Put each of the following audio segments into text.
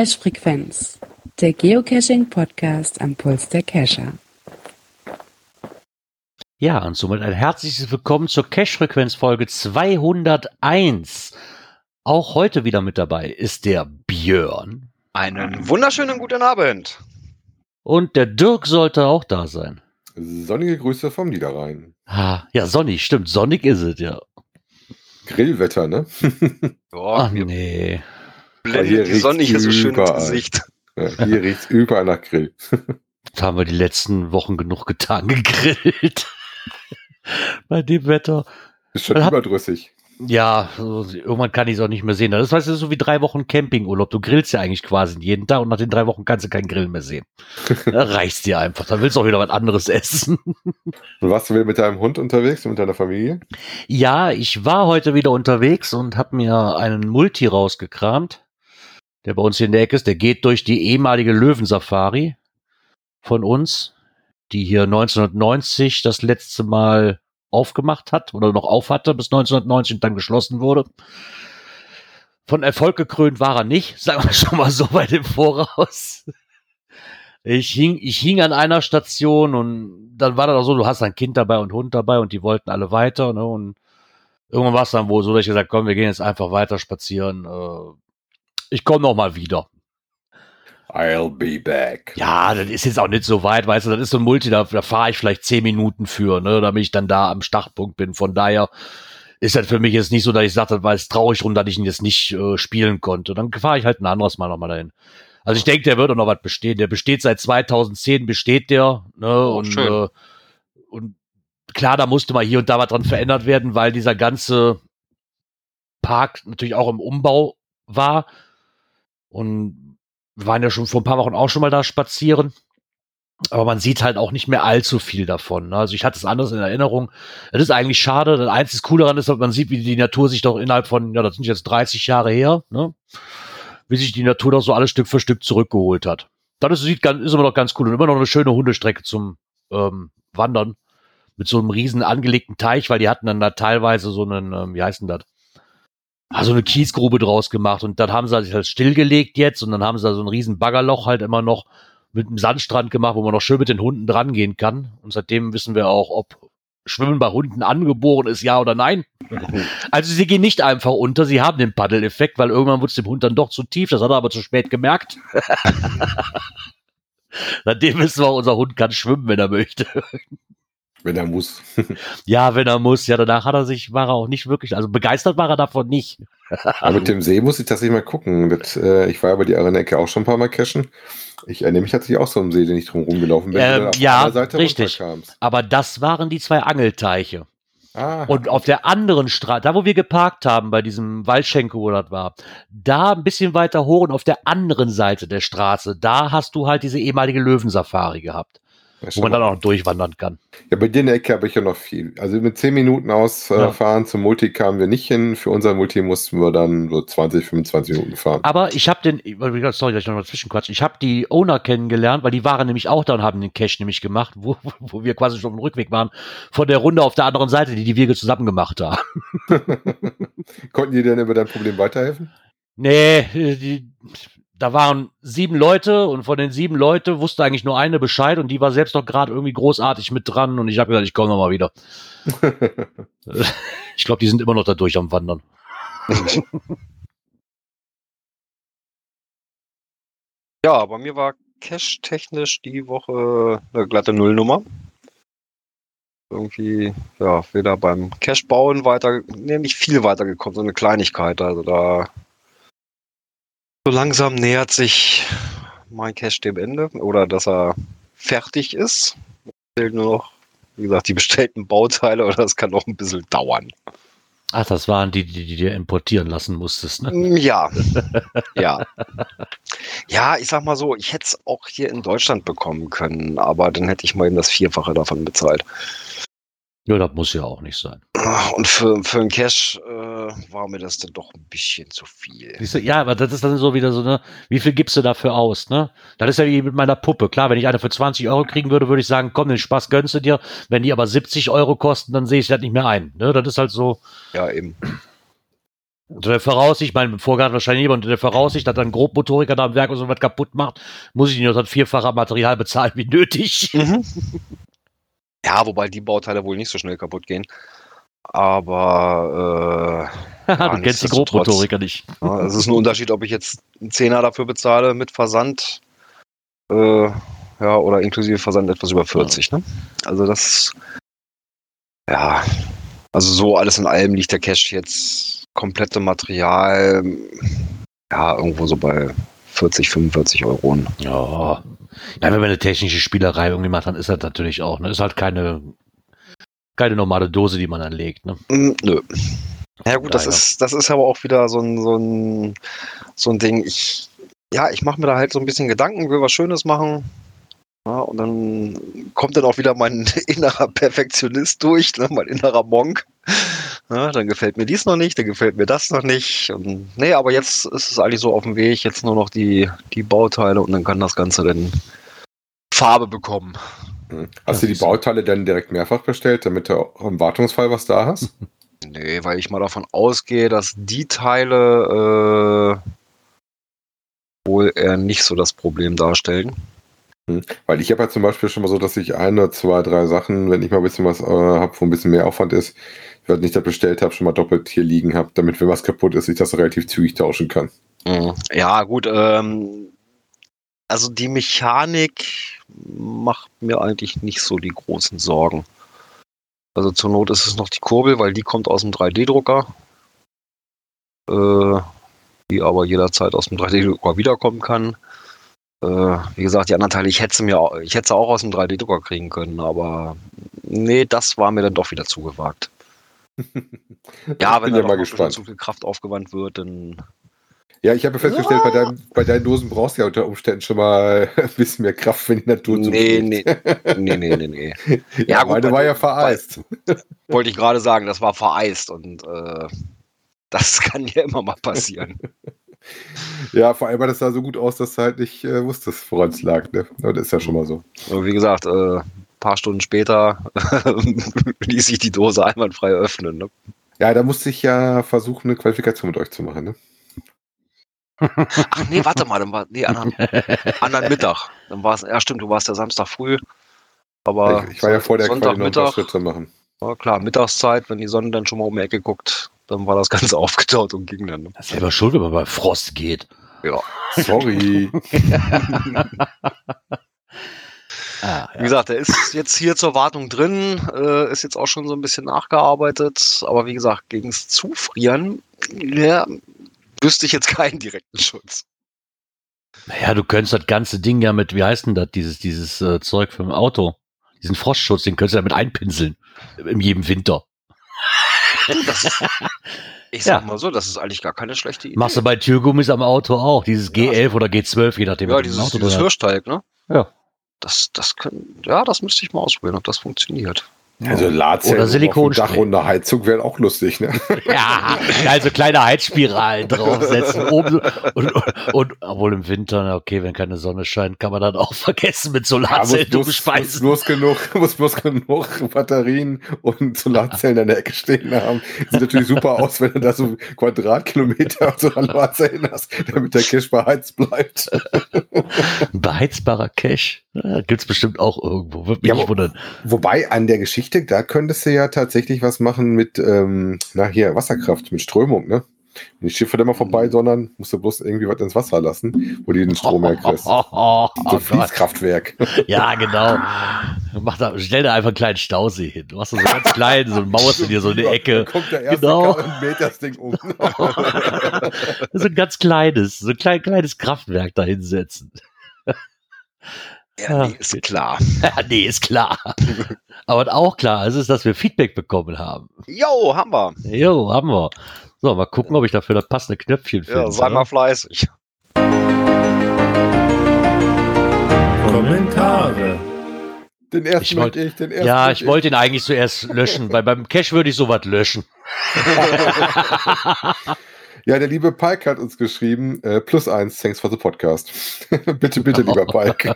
Cache-Frequenz, der Geocaching-Podcast am Puls der Cacher. Ja, und somit ein herzliches Willkommen zur Cache-Frequenz Folge 201. Auch heute wieder mit dabei ist der Björn. Einen wunderschönen guten Abend. Und der Dirk sollte auch da sein. Sonnige Grüße vom Niederrhein. Ah, ja, sonnig, stimmt. Sonnig ist es, ja. Grillwetter, ne? Boah, Ach nee. Blendet die Sonne hier so schön ins überall. Gesicht. Ja, hier riecht's überall nach Grill. Das haben wir die letzten Wochen genug getan, gegrillt. Bei dem Wetter. Ist schon Dann hab- überdrüssig. Ja, so, irgendwann kann ich es auch nicht mehr sehen. Das heißt, das ist so wie drei Wochen Campingurlaub. Du grillst ja eigentlich quasi jeden Tag und nach den drei Wochen kannst du keinen Grill mehr sehen. Da reicht's dir einfach. Dann willst du auch wieder was anderes essen. Und warst du wieder mit deinem Hund unterwegs und mit deiner Familie? Ja, ich war heute wieder unterwegs und habe mir einen Multi rausgekramt, der bei uns hier in der Ecke ist. Der geht durch die ehemalige Löwensafari von uns, die hier 1990 das letzte Mal aufgemacht hat oder noch auf hatte, bis 1990 und dann geschlossen wurde. Von Erfolg gekrönt war er nicht, sagen wir schon mal so weit im Voraus. Ich hing, ich hing an einer Station und dann war das auch so, du hast ein Kind dabei und Hund dabei und die wollten alle weiter, ne? Und irgendwann war es dann wohl so, dass ich gesagt komm, wir gehen jetzt einfach weiter spazieren. Äh, ich komme noch mal wieder. I'll be back. Ja, das ist jetzt auch nicht so weit, weißt du, das ist so ein Multi, da, da fahre ich vielleicht zehn Minuten für, ne, damit ich dann da am Startpunkt bin. Von daher ist das für mich jetzt nicht so, dass ich sage, das war jetzt traurig drum, dass ich ihn jetzt nicht äh, spielen konnte. Dann fahre ich halt ein anderes Mal nochmal dahin. Also ich denke, der wird auch noch was bestehen. Der besteht seit 2010, besteht der, ne, Oh, und, schön. äh, und klar, da musste mal hier und da was dran verändert werden, weil dieser ganze Park natürlich auch im Umbau war. Und wir waren ja schon vor ein paar Wochen auch schon mal da spazieren. Aber man sieht halt auch nicht mehr allzu viel davon. ne? Also ich hatte es anders in Erinnerung. Es ist eigentlich schade. Das einzige Coole daran ist, dass man sieht, wie die Natur sich doch innerhalb von, ja, das sind jetzt 30 Jahre her, ne? wie sich die Natur doch so alles Stück für Stück zurückgeholt hat. Das ist, sieht ganz, ist immer noch ganz cool und immer noch eine schöne Hundestrecke zum ähm, Wandern mit so einem riesen angelegten Teich, weil die hatten dann da teilweise so einen, ähm, wie heißt denn das? Ah, so eine Kiesgrube draus gemacht und dann haben sie sich halt stillgelegt jetzt und dann haben sie da so ein riesen Baggerloch halt immer noch mit einem Sandstrand gemacht, wo man noch schön mit den Hunden dran gehen kann. Und seitdem wissen wir auch, ob Schwimmen bei Hunden angeboren ist, ja oder nein. Also sie gehen nicht einfach unter, sie haben den Paddeleffekt, weil irgendwann wird es dem Hund dann doch zu tief, das hat er aber zu spät gemerkt. Seitdem wissen wir, unser Hund kann schwimmen, wenn er möchte. Wenn er muss. Ja, wenn er muss. Ja, danach hat er sich, war er auch nicht wirklich, also begeistert war er davon nicht. Aber mit dem See muss ich tatsächlich mal gucken. Das, äh, ich war bei die Ecke auch schon ein paar Mal cashen. Ich erinnere mich tatsächlich auch so am See, den ich drum rumgelaufen bin. Ähm, ja, richtig. Aber das waren die zwei Angelteiche. Ah, Und auf der anderen Straße, da wo wir geparkt haben, bei diesem Waldschenke, wo das war, da ein bisschen weiter hoch und auf der anderen Seite der Straße, da hast du halt diese ehemalige Löwensafari gehabt, wo man dann auch durchwandern kann. Ja, bei dir in der Ecke habe ich ja noch viel. Also mit 10 Minuten ausfahren Ja. äh, zum Multi kamen wir nicht hin. Für unser Multi mussten wir dann so 20, 25 Minuten fahren. Aber ich habe den, sorry, dass ich noch mal zwischenquatsch, ich habe die Owner kennengelernt, weil die waren nämlich auch da und haben den Cash nämlich gemacht, wo, wo wir quasi schon auf dem Rückweg waren, von der Runde auf der anderen Seite, die die Wege zusammen gemacht haben. Konnten die denn über dein Problem weiterhelfen? Nee, die, da waren sieben Leute und von den sieben Leute wusste eigentlich nur eine Bescheid und die war selbst noch gerade irgendwie großartig mit dran und ich habe gesagt, ich komme noch mal wieder. Ich glaube, die sind immer noch da durch am Wandern. Ja, bei mir war cash-technisch die Woche eine glatte Nullnummer. Irgendwie, ja, weder beim Cash-Bauen weiter, nee, nicht viel weitergekommen, so eine Kleinigkeit. Also da so langsam nähert sich mein Cash dem Ende oder dass er fertig ist. Fehlt nur noch, wie gesagt, die bestellten Bauteile oder das kann noch ein bisschen dauern. Ach, das waren die, die, die dir importieren lassen musstest, ne? Mm, Ja. ja. Ja, ich sag mal so, ich hätte es auch hier in Deutschland bekommen können, aber dann hätte ich mal eben das Vierfache davon bezahlt. Ja, das muss ja auch nicht sein. Und für, für einen Cash äh, war mir das dann doch ein bisschen zu viel. Du, ja, aber das ist dann so wieder so, ne, wie viel gibst du dafür aus, ne? Das ist ja wie mit meiner Puppe. Klar, wenn ich eine für 20 Euro kriegen würde, würde ich sagen, komm, den Spaß gönnst du dir. Wenn die aber 70 Euro kosten, dann sehe ich das nicht mehr ein. Ne? Das ist halt so, Ja, eben. Unter der Voraussicht, ich meine, Vorgarten wahrscheinlich nicht, aber unter der Voraussicht, dass dann Grobmotoriker da am Werk und so was kaputt macht, muss ich noch das vierfache Material bezahlen wie nötig. Mhm. Ja, wobei die Bauteile wohl nicht so schnell kaputt gehen. Aber du Ja, kennst die. Grobmotoriker nicht. äh, ja, es ist ein Unterschied, ob ich jetzt einen Zehner dafür bezahle mit Versand äh, ja, oder inklusive Versand etwas über 40. Ne? Also das, ja, also so alles in allem liegt der Cache jetzt komplette Material, ja, irgendwo so bei 40, 45 Euro. Ja. Ja, wenn man eine technische Spielerei irgendwie macht, dann ist das natürlich auch. Ne? Ist halt keine, keine normale Dose, die man anlegt. Ne? Mm, Nö. Ja gut, das Leider. ist, das ist aber auch wieder so ein, so ein, so ein Ding. Ich, ja, ich mache mir da halt so ein bisschen Gedanken, will was Schönes machen. Ja, und dann kommt dann auch wieder mein innerer Perfektionist durch, ne, mein innerer Monk. Ja, dann gefällt mir dies noch nicht, dann gefällt mir das noch nicht. Und, nee, aber jetzt ist es eigentlich so auf dem Weg, jetzt nur noch die, die Bauteile und dann kann das Ganze dann Farbe bekommen. Hm. Hast du die Bauteile dann direkt mehrfach bestellt, damit du auch im Wartungsfall was da hast? Nee, weil ich mal davon ausgehe, dass die Teile äh, wohl eher nicht so das Problem darstellen. Hm. Weil ich habe ja zum Beispiel schon mal so, dass ich eine, zwei, drei Sachen, wenn ich mal ein bisschen was äh, habe, wo ein bisschen mehr Aufwand ist, ich halt nicht da bestellt habe, schon mal doppelt hier liegen habe, damit wenn was kaputt ist, ich das relativ zügig tauschen kann. Mhm. Ja, gut. Ähm, also die Mechanik macht mir eigentlich nicht so die großen Sorgen. Also zur Not ist es noch die Kurbel, weil die kommt aus dem 3D-Drucker. Äh, die aber jederzeit aus dem 3D-Drucker wiederkommen kann. Äh, wie gesagt, die anderen Teile, ich hätte sie mir auch, ich hätte sie auch aus dem 3D-Drucker kriegen können, aber nee, das war mir dann doch wieder zugewagt. Ja, wenn da ja mal gespannt. zu viel Kraft aufgewandt wird, dann Ja, ich habe ja festgestellt, bei, deinem, bei deinen Dosen brauchst du ja unter Umständen schon mal ein bisschen mehr Kraft, wenn die Natur Nee, nee, zuschlägt. nee, nee, nee, nee. Ja, Ja, gut, meine war ja vereist. Wollte ich gerade sagen, das war vereist und äh, das kann ja immer mal passieren. Ja, vor allem, weil das sah so gut aus, dass du halt nicht äh, wusstest, woran es lag. Ne? Aber das ist ja schon mal so. Und wie gesagt, äh, ein paar Stunden später ließ sich die Dose einwandfrei öffnen. Ne? Ja, da musste ich ja versuchen, eine Qualifikation mit euch zu machen. Ne? Ach nee, warte mal, dann war nee, anderen, anderen Mittag. Dann war es, ja stimmt, du warst ja Samstag früh. Aber ich, ich war ja vor der Quali noch ein paar Sonntagmittag, Schritte machen. ja, klar, Mittagszeit, wenn die Sonne dann schon mal um die Ecke guckt, dann war das Ganze aufgetaut und ging dann. Ne? Das ist selber schuld, wenn man bei Frost geht. Sorry. Ah, Wie gesagt, er ist jetzt hier zur Wartung drin, äh, ist jetzt auch schon so ein bisschen nachgearbeitet, aber wie gesagt, gegens Zufrieren ja, wüsste ich jetzt keinen direkten Schutz. Naja, du könntest das ganze Ding ja mit, wie heißt denn das, dieses, dieses äh, Zeug für ein Auto? Diesen Frostschutz, den könntest du damit einpinseln. In jedem Winter. Das ich sag Ja. mal so, das ist eigentlich gar keine schlechte Idee. Machst du bei Türgummis am Auto auch. Dieses Ja. G11 oder G12, je nachdem, ja, dieses, Auto dieses. Hirschteig, ne? Ja. Das, das können, ja, das müsste ich mal ausprobieren, ob das funktioniert. Also Ladzellen Oder Silikonstrich. Dach und eine Heizung wären auch lustig. Ne? Ja, also kleine Heizspiralen draufsetzen. Oben, und, und, und, obwohl im Winter, na okay, wenn keine Sonne scheint, kann man dann auch vergessen mit Ja, Solarzellen zu muss, muss, muss bespeisen. bloß genug, muss bloß genug Batterien und Solarzellen in der Ecke stehen haben. Sieht natürlich super aus, wenn du da so Quadratkilometer Solarzellen hast, damit der Cache beheizt bleibt. Ein beheizbarer Cache. Ja, gibt's bestimmt auch irgendwo. Würde mich Ja, nicht wundern. Wobei an der Geschichte, da könntest du ja tatsächlich was machen mit, ähm, na hier, Wasserkraft, mit Strömung, ne? Die Schiffe da mal vorbei, sondern musst du bloß irgendwie was ins Wasser lassen, wo du den Strom herkriegst. Oh, oh, So oh. Fließkraftwerk. Ja, genau. Mach da, stell da einfach einen kleinen Stausee hin. Du machst so ganz klein, so ein Mauerst in dir so eine Da Ecke. kommt der erste Genau. Karren und mäht das Ding um. so ein ganz kleines, so ein klein, kleines Kraftwerk da hinsetzen. Ja, Ja. nee, ist klar. Ja, nee, ist klar. Aber was auch klar ist, ist, dass wir Feedback bekommen haben. Jo, haben wir. Jo, haben wir. So, mal gucken, ob ich dafür das passende Knöpfchen finde. Ja, sei mal fleißig. Kommentare. Den ersten Ich wollt- ich, den ersten Ja, ich wollte ihn eigentlich zuerst löschen, weil beim Cache würde ich sowas löschen. Ja, der liebe Pike hat uns geschrieben, äh, plus eins, thanks for the podcast. bitte, bitte, lieber Pike.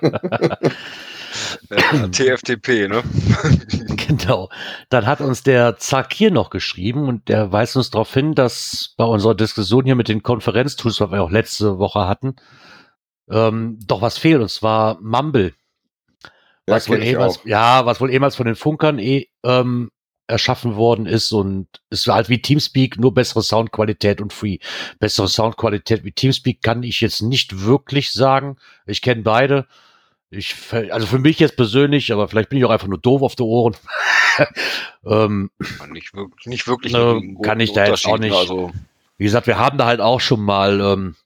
Äh, TFTP, ne? Genau. Dann hat uns der Zakir noch geschrieben und der weist uns darauf hin, dass bei unserer Diskussion hier mit den Konferenztools, was wir auch letzte Woche hatten, ähm, doch was fehlt und zwar Mumble. Ja, was wohl kenn ich ehemals, auch. ja, was wohl ehemals von den Funkern eh, ähm, erschaffen worden ist und ist halt wie Teamspeak, nur bessere Soundqualität und free. Bessere Soundqualität wie Teamspeak kann ich jetzt nicht wirklich sagen. Ich kenne beide. Ich, also für mich jetzt persönlich, aber vielleicht bin ich auch einfach nur doof auf die Ohren. ähm, Nicht wirklich, nicht wirklich einen kann ich da jetzt auch nicht. Also, Wie gesagt, wir haben da halt auch schon mal ähm,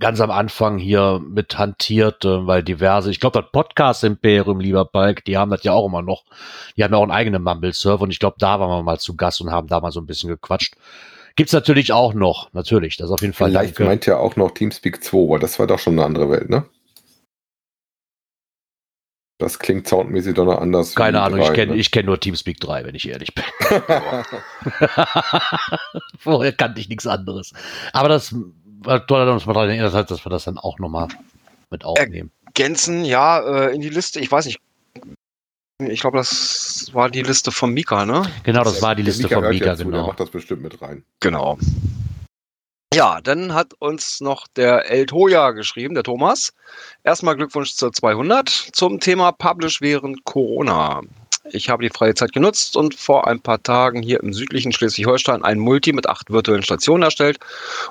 ganz am Anfang hier mit hantiert, äh, weil diverse, ich glaube, das Podcast Imperium, lieber Balk, die haben das ja auch immer noch. Die haben ja auch einen eigenen Mumble-Server und ich glaube, da waren wir mal zu Gast und haben da mal so ein bisschen gequatscht. Gibt's natürlich auch noch, natürlich, das auf jeden Fall. Vielleicht danke. meint ja auch noch Teamspeak 2, weil das war doch schon eine andere Welt, ne? Das klingt soundmäßig doch noch anders. Keine Ahnung, ich drei, kenne ne? ich kenn nur Teamspeak 3, wenn ich ehrlich bin. Vorher kannte ich nichts anderes. Aber das toll, dass uns mal daran erinnert hat, dass wir das dann auch nochmal mit aufnehmen. Gänzen, ja, äh, in die Liste, ich weiß nicht. Ich glaube, das war die Liste von Mika, ne? Genau, das war die Der Liste von hört Mika, ja zu, Der genau. macht das bestimmt mit rein. Genau. Ja, dann hat uns noch der El Toya geschrieben, der Thomas. Erstmal Glückwunsch zur 200 zum Thema Publish während Corona. Ich habe die freie Zeit genutzt und vor ein paar Tagen hier im südlichen Schleswig-Holstein ein Multi mit acht virtuellen Stationen erstellt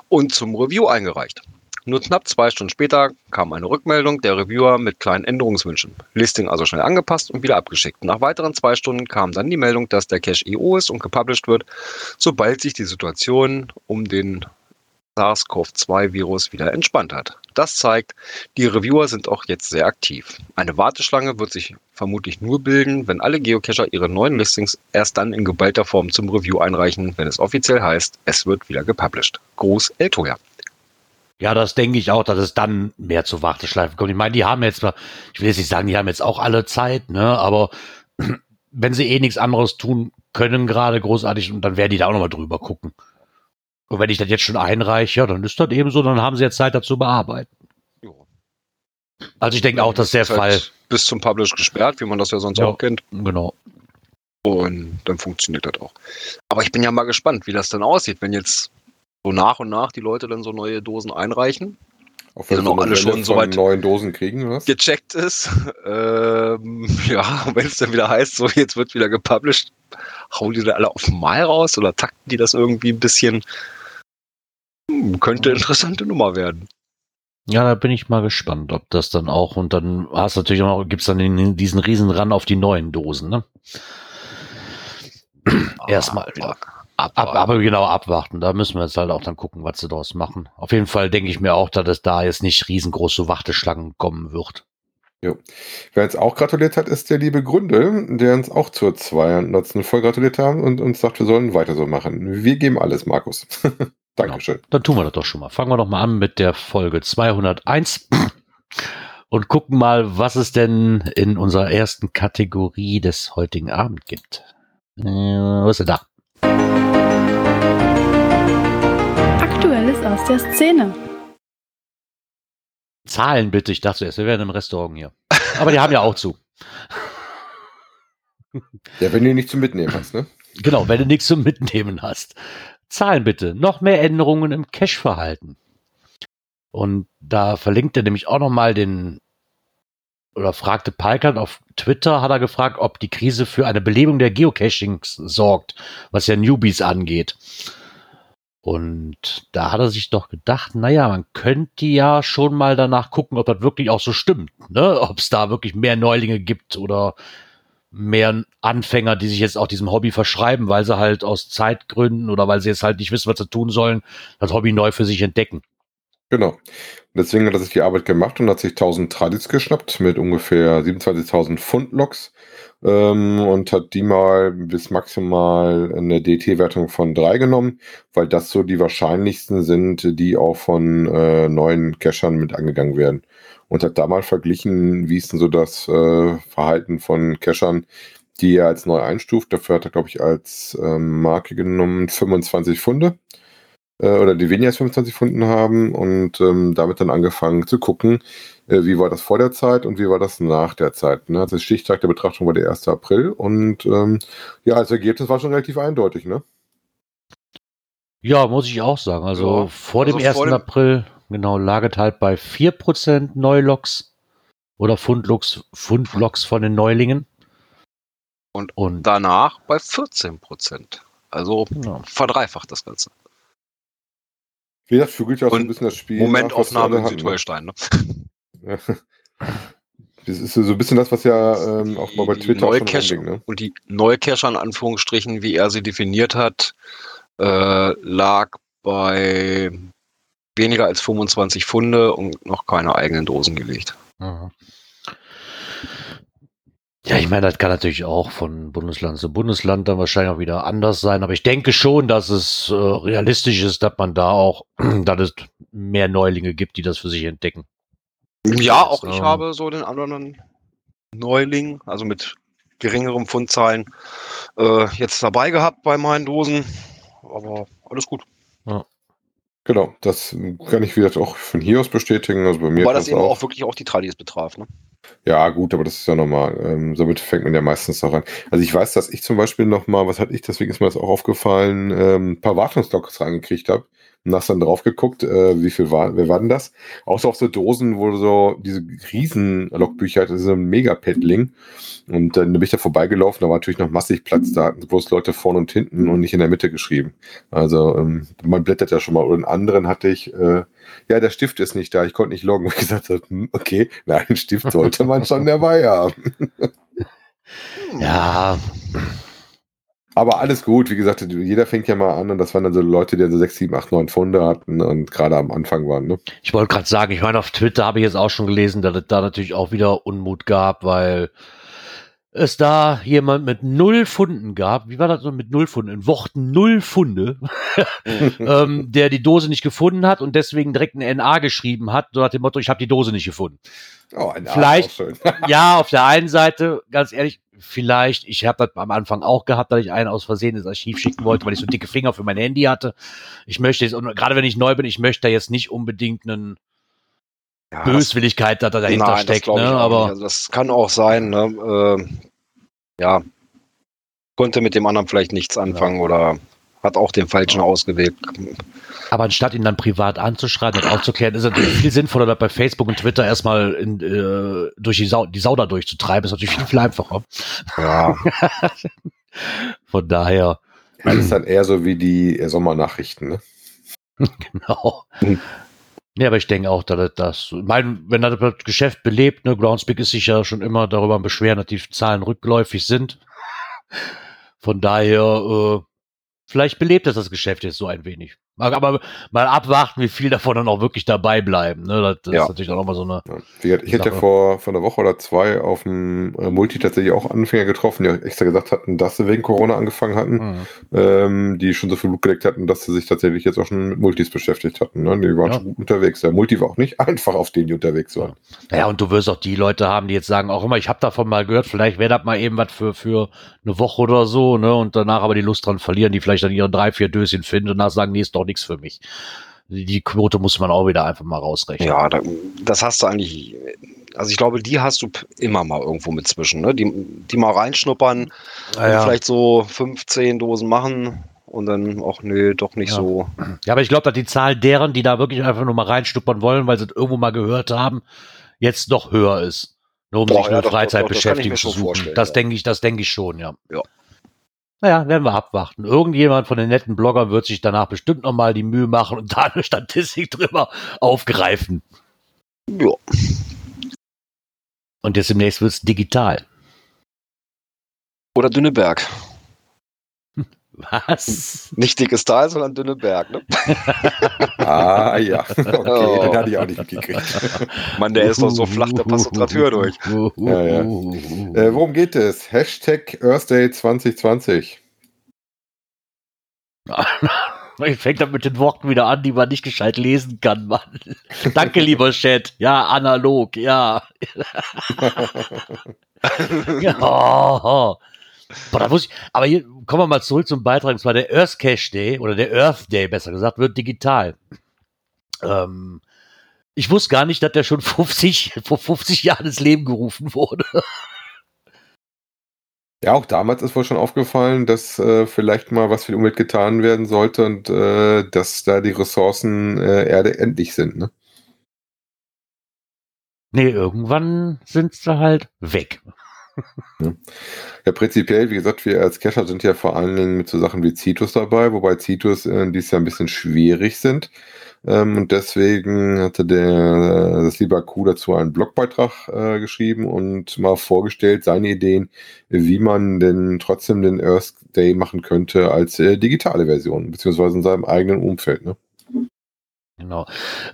und zum Review eingereicht. Nur knapp zwei Stunden später kam eine Rückmeldung der Reviewer mit kleinen Änderungswünschen. Listing also schnell angepasst und wieder abgeschickt. Nach weiteren zwei Stunden kam dann die Meldung, dass der Cache EO ist und gepublished wird, sobald sich die Situation um den SARS-CoV-2-Virus wieder entspannt hat. Das zeigt, die Reviewer sind auch jetzt sehr aktiv. Eine Warteschlange wird sich vermutlich nur bilden, wenn alle Geocacher ihre neuen Listings erst dann in geballter Form zum Review einreichen, wenn es offiziell heißt, es wird wieder gepublished. Gruß, El Toya. Ja, das denke ich auch, dass es dann mehr zu Warteschleifen kommt. Ich meine, die haben jetzt ich will jetzt nicht sagen, die haben jetzt auch alle Zeit, ne, aber wenn sie eh nichts anderes tun können, gerade großartig, und dann werden die da auch nochmal drüber gucken. Und wenn ich das jetzt schon einreiche, ja, dann ist das eben so, dann haben sie jetzt Zeit dazu bearbeiten. Jo. Also ich denke auch, dass der Ist halt Fall, bis zum Publish gesperrt, wie man das ja sonst Ja. auch kennt. genau. Und dann funktioniert das auch. Aber ich bin ja mal gespannt, wie das dann aussieht, wenn jetzt so nach und nach die Leute dann so neue Dosen einreichen. Auch Die wenn sie auch alle schon von soweit- neuen Dosen kriegen, was? gecheckt ist. Ähm, ja, wenn es dann wieder heißt, so jetzt wird wieder gepublished, hauen die da alle auf Mal raus oder takten die das irgendwie ein bisschen? Hm, könnte interessante Nummer werden. Ja, da bin ich mal gespannt, ob das dann auch, und dann hast du natürlich auch noch, gibt's dann den, diesen riesen Ran auf die neuen Dosen, ne? Erstmal wieder. Ab, Aber, aber genau abwarten. Da müssen wir jetzt halt auch dann gucken, was sie daraus machen. Auf jeden Fall denke ich mir auch, dass es da jetzt nicht riesengroße Warteschlangen kommen wird. Wer uns auch gratuliert hat, ist der liebe Gründe, der uns auch zur 200. voll gratuliert haben und uns sagt, wir sollen weiter so machen. Wir geben alles, Markus. Dankeschön. Dann tun wir das doch schon mal. Fangen wir doch mal an mit der Folge 201 und gucken mal, was es denn in unserer ersten Kategorie des heutigen Abend gibt. Äh, was ist denn da? Aktuelles aus der Szene. Zahlen bitte. Ich dachte zuerst, wir wären im Restaurant hier. Aber die haben ja auch zu. Ja, wenn du nicht zum Mitnehmen hast, ne? Genau, wenn du nichts zum Mitnehmen hast. Zahlen bitte. Noch mehr Änderungen im Cache-Verhalten. Und da verlinkt er nämlich auch nochmal den, oder fragte Palkert auf Twitter, hat er gefragt, ob die Krise für eine Belebung der Geocachings sorgt, was ja Newbies angeht. Und da hat er sich doch gedacht, naja, man könnte ja schon mal danach gucken, ob das wirklich auch so stimmt, ne? Ob es da wirklich mehr Neulinge gibt oder mehr Anfänger, die sich jetzt auch diesem Hobby verschreiben, weil sie halt aus Zeitgründen oder weil sie jetzt halt nicht wissen, was sie tun sollen, das Hobby neu für sich entdecken. Genau. Und deswegen hat er sich die Arbeit gemacht und hat sich 1000 Tradis geschnappt mit ungefähr 27.000 Pfund Loks ähm, und hat die mal bis maximal eine DT-Wertung von 3 genommen, weil das so die wahrscheinlichsten sind, die auch von äh, neuen Cachern mit angegangen werden. Und hat da mal verglichen, wie ist denn so das äh, Verhalten von Cachern, die er als neu einstuft. Dafür hat er, glaube ich, als ähm, Marke genommen 25 Funde. Äh, oder die weniger als 25 Funden haben und ähm, damit dann angefangen zu gucken, äh, wie war das vor der Zeit und wie war das nach der Zeit. Ne? Also Stichtag der Betrachtung war der 1. April und ähm, ja, als Ergebnis war schon relativ eindeutig, ne? Ja, muss ich auch sagen. Also Ja, vor dem also 1. vor dem- April, genau, lag es halt bei 4% Neuloks oder Fundloks, Fundloks von den Neulingen. Und und Danach bei 14 Prozent. Also ja. verdreifacht das Ganze. Wie gesagt, fügelt ja auch so ein Und bisschen das Spiel. nach, Momentaufnahme wir in ne? Südholstein. Ne? Ja. Das ist so ein bisschen das, was ja ähm, auch mal bei Twitter auch neue schon ne? Und die neue Cache in Anführungsstrichen, wie er sie definiert hat, äh, lag bei weniger als 25 Funde und noch keine eigenen Dosen gelegt. Mhm. Ja, ich meine, das kann natürlich auch von Bundesland zu Bundesland dann wahrscheinlich auch wieder anders sein, aber ich denke schon, dass es äh, realistisch ist, dass man da auch, dass es mehr Neulinge gibt, die das für sich entdecken. Ja, auch ich ähm, habe so den anderen Neuling, also mit geringerem Fundzahlen, äh, jetzt dabei gehabt bei meinen Dosen. Aber alles gut. Genau, das kann ich wieder auch von hier aus bestätigen. Also bei mir Weil das eben auch. auch wirklich auch die Tradis betraf. Ne? Ja, gut, aber das ist ja normal. Ähm, somit fängt man ja meistens noch an. Also ich weiß, dass ich zum Beispiel noch mal, was hatte ich, deswegen ist mir das auch aufgefallen, ähm, ein paar Wartungslogs reingekriegt habe. Und hast dann drauf geguckt, äh, wie viel war, wer war denn das? Außer auf so Dosen, wo so diese riesen Logbücher hatte, so ein Mega-Paddling. Und dann bin ich da vorbeigelaufen, da war natürlich noch massig Platz, da hatten bloß Leute vorne und hinten und nicht in der Mitte geschrieben. Also ähm, man blättert ja schon mal. Und einen anderen hatte ich, äh, ja, der Stift ist nicht da, ich konnte nicht loggen. Und ich gesagt habe, hm, okay, nein, einen Stift sollte man schon dabei haben. Ja, Aber alles gut, wie gesagt, jeder fängt ja mal an und das waren dann so Leute, die dann so 6, 7, 8, 9 Funde hatten und gerade am Anfang waren. Ne? ich wollte gerade sagen, ich meine, auf Twitter habe ich jetzt auch schon gelesen, dass es da natürlich auch wieder Unmut gab, weil es da jemand mit null Funden gab. Wie war das so mit null Funden? In Worten null Funde, ähm, der die Dose nicht gefunden hat und deswegen direkt ein NA geschrieben hat, so nach dem Motto, ich habe die Dose nicht gefunden. Oh, ein Vielleicht- Arsch, auch schön. ja, auf der einen Seite, ganz ehrlich, vielleicht, ich habe das am Anfang auch gehabt, dass ich einen aus Versehen ins Archiv schicken wollte, weil ich so dicke Finger für mein Handy hatte. Ich möchte jetzt, und gerade wenn ich neu bin, ich möchte da jetzt nicht unbedingt einen Ja, das- Böswilligkeit da dahinter Nein, das steckt, glaub ne? Aber. Also das kann auch sein, ne? äh, ja, konnte mit dem anderen vielleicht nichts anfangen oder hat auch den falschen ausgewählt. Aber anstatt ihn dann privat anzuschreiben und aufzuklären, ist es natürlich viel sinnvoller, das bei Facebook und Twitter erstmal in, äh, durch die Sau, die Sau da durchzutreiben. Ist natürlich viel, viel einfacher. Ja, Von daher, Das ist dann eher so wie die äh, Sommernachrichten. Ne? genau. Mhm. Ja, aber ich denke auch, dass das, ich meine, wenn das das Geschäft belebt, ne, Groundspeak ist sich ja schon immer darüber beschweren, dass die Zahlen rückläufig sind. Von daher, äh, vielleicht belebt das das Geschäft jetzt so ein wenig. Mal- Aber mal abwarten, wie viel davon dann auch wirklich dabei bleiben. Ne? Das, das Ja. ist natürlich auch nochmal so eine. Ja. Ich hätte ja vor, vor einer Woche oder zwei auf dem äh, Multi tatsächlich auch Anfänger getroffen, die extra gesagt hatten, dass sie wegen Corona angefangen hatten, Mhm. ähm, die schon so viel Blut geleckt hatten, dass sie sich tatsächlich jetzt auch schon mit Multis beschäftigt hatten. Ne? Die waren Ja. schon gut unterwegs. Der Multi war auch nicht einfach, auf denen die unterwegs waren. Ja, und du wirst auch die Leute haben, die jetzt sagen, auch immer, ich habe davon mal gehört, vielleicht wäre das mal eben was für, für eine Woche oder so, ne? Und danach aber die Lust dran verlieren, die vielleicht dann ihre drei, vier Döschen finden und danach sagen, nee, ist doch nichts für mich. Die, Quote muss man auch wieder einfach mal rausrechnen. ja da, das hast du eigentlich. Also ich glaube, die hast du immer mal irgendwo mit zwischen. Ne? Die, die mal reinschnuppern, ja, ja. vielleicht so 15 Dosen machen und dann auch, nö, doch nicht Ja. so. ja, aber ich glaube, dass die Zahl deren, die da wirklich einfach nur mal reinstuppern wollen, weil sie es irgendwo mal gehört haben, jetzt noch höher ist. Nur um Boah, sich ja, ich Freizeitbeschäftigung mir zu suchen. Das ja. denke ich, das denke ich schon, ja. Ja. Naja, werden wir abwarten. Irgendjemand von den netten Bloggern wird sich danach bestimmt nochmal die Mühe machen und da eine Statistik drüber aufgreifen. Ja. Und jetzt demnächst wird es digital. Oder Dünneberg. Was? Nicht dickes Tal, sondern Dünneberg. Ne? Ah ja, okay, Oh. den hatte ich auch nicht mitgekriegt. Mann, der ist doch so flach, da passt grad Tür durch. Ja, ja. äh, worum geht es? Hashtag Earth Day 2020. Ich fängt dann mit den Worten wieder an, die man nicht gescheit lesen kann, Mann. Danke, lieber Chat. Ja, analog, ja. ja. Boah, da muss ich, aber hier kommen wir mal zurück zum Beitrag. Und zwar der Earth Cache Day oder der Earth Day, besser gesagt, wird digital. Ähm, ich wusste gar nicht, dass der schon 50, vor 50 Jahren ins Leben gerufen wurde. Ja, auch damals ist wohl schon aufgefallen, dass äh, vielleicht mal was für die Umwelt getan werden sollte und äh, dass da die Ressourcen äh, Erde endlich sind. Ne? Nee, irgendwann sind sie halt weg. Ja, prinzipiell, wie gesagt, wir als Cacher sind ja vor allen Dingen mit so Sachen wie Citus dabei, wobei Citus äh, dies Jahr ein bisschen schwierig sind. Ähm, und deswegen hatte der, das lieber Q dazu einen Blogbeitrag äh, geschrieben und mal vorgestellt, seine Ideen, wie man denn trotzdem den Earth Day machen könnte als äh, digitale Version, beziehungsweise in seinem eigenen Umfeld. Ne? Genau.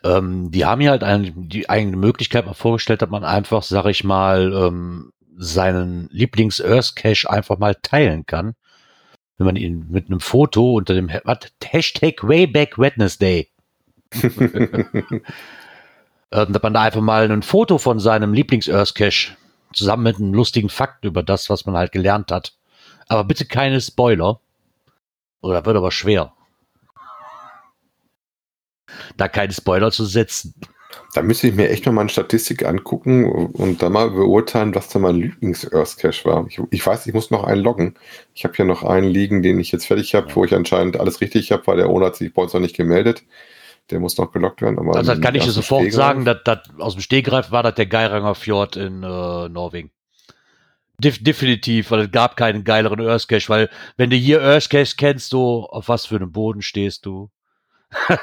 Ähm, die haben hier halt eine, die eigene Möglichkeit mal vorgestellt, dass man einfach, sag ich mal, ähm, seinen Lieblings-Earth Cache einfach mal teilen kann. Wenn man ihn mit einem Foto unter dem Hashtag Wayback Wednesday ähm, dass man da einfach mal ein Foto von seinem Lieblings-Earth Cache zusammen mit einem lustigen Fakt über das, was man halt gelernt hat. Aber bitte keine Spoiler. Oder wird aber schwer. Da keine Spoiler zu setzen. Da müsste ich mir echt noch mal eine Statistik angucken und dann mal beurteilen, was da mein Lieblings-Earth Cache war. Ich, ich, weiß, ich muss noch einen loggen. Ich habe hier noch einen liegen, den ich jetzt fertig habe, wo ich anscheinend alles richtig habe, weil der Owner hat sich bei uns noch nicht gemeldet. Der muss noch gelockt werden. Aber also das kann ich dir sofort Stegreif. sagen, dass, dass aus dem Stegreif war das der Geiranger Fjord in äh, Norwegen. Def definitiv, weil es gab keinen geileren Earth Cache, weil wenn du hier Earth Cache kennst, du, auf was für einem Boden stehst du?